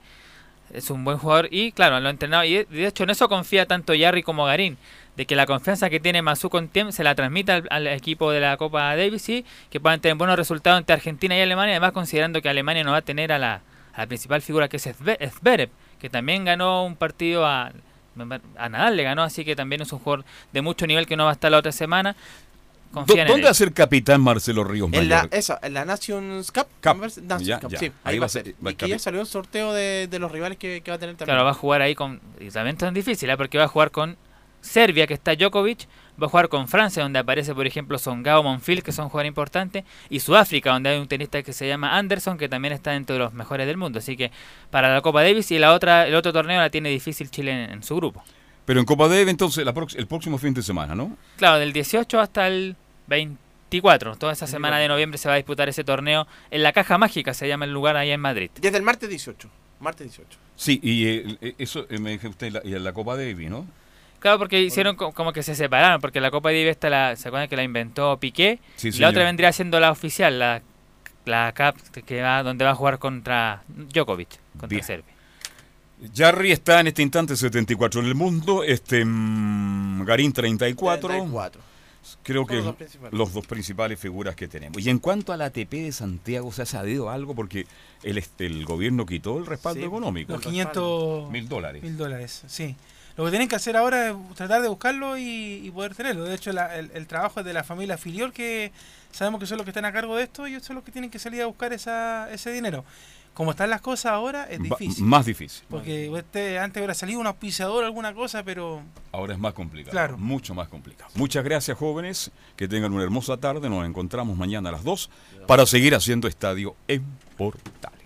es un buen jugador y claro, lo ha entrenado y de hecho en eso confía tanto Yarry como Garín, de que la confianza que tiene Mazú con Tiem se la transmita al, al equipo de la Copa Davis y que puedan tener buenos resultados entre Argentina y Alemania, además considerando que Alemania no va a tener a la, a la principal figura que es Zve- Zverev, que también ganó un partido a, a Nadal, le ganó, así que también es un jugador de mucho nivel que no va a estar la otra semana. ¿Dó- Confían en ¿Dónde va a ser capitán Marcelo Ríos En la, esa, en la Nations Cup. Nations Ya, Cup, ya. sí, Ahí ahí va a ser- Y que ya salió un sorteo de, de los rivales que, que va a tener también. Claro, va a jugar ahí con. Y también es difícil, ¿eh? porque va a jugar con Serbia, que está Djokovic. Va a jugar con Francia, donde aparece, por ejemplo, Songao Monfil, que son jugadores importantes. Y Sudáfrica, donde hay un tenista que se llama Anderson, que también está dentro de los mejores del mundo. Así que para la Copa Davis y la otra el otro torneo la tiene difícil Chile en, en su grupo. Pero en Copa Davis, entonces, la el próximo fin de semana, ¿no? Claro, del 18 hasta el 24. Toda esa semana de noviembre se va a disputar ese torneo en la Caja Mágica, se llama el lugar allá en Madrid. Desde el martes 18. Martes 18. Sí, y eh, eh, eso eh, me dijo usted, la, y en la Copa Davis, ¿no? Claro, porque hicieron co- como que se separaron, porque la Copa Davis esta la, se acuerdan que la inventó Piqué Sí, y la otra vendría siendo la oficial, la, la Cup que va donde va a jugar contra Djokovic, contra Bien. Serbia. Jarry está en este instante 74 en el mundo, este mm, Garín 34. 34. Creo Son que los los dos principales. principales figuras que tenemos. Y en cuanto al ATP de Santiago, ¿se ha sabido algo? Porque el, este, el gobierno quitó el respaldo Sí, económico. Los 500 Mil dólares. Mil dólares, sí. Lo que tienen que hacer ahora es tratar de buscarlo y, y poder tenerlo. De hecho, la- el, el trabajo es de la familia Filiol, que sabemos que son los que están a cargo de esto, y ellos son los que tienen que salir a buscar esa, ese dinero. Como están las cosas ahora, es Va- difícil. más difícil. Porque este, antes hubiera salido un auspiciador o alguna cosa, pero Ahora es más complicado. Claro. Mucho más complicado. Muchas gracias, jóvenes. Que tengan una hermosa tarde. Nos encontramos mañana a las 2 para seguir haciendo estadio en Portales.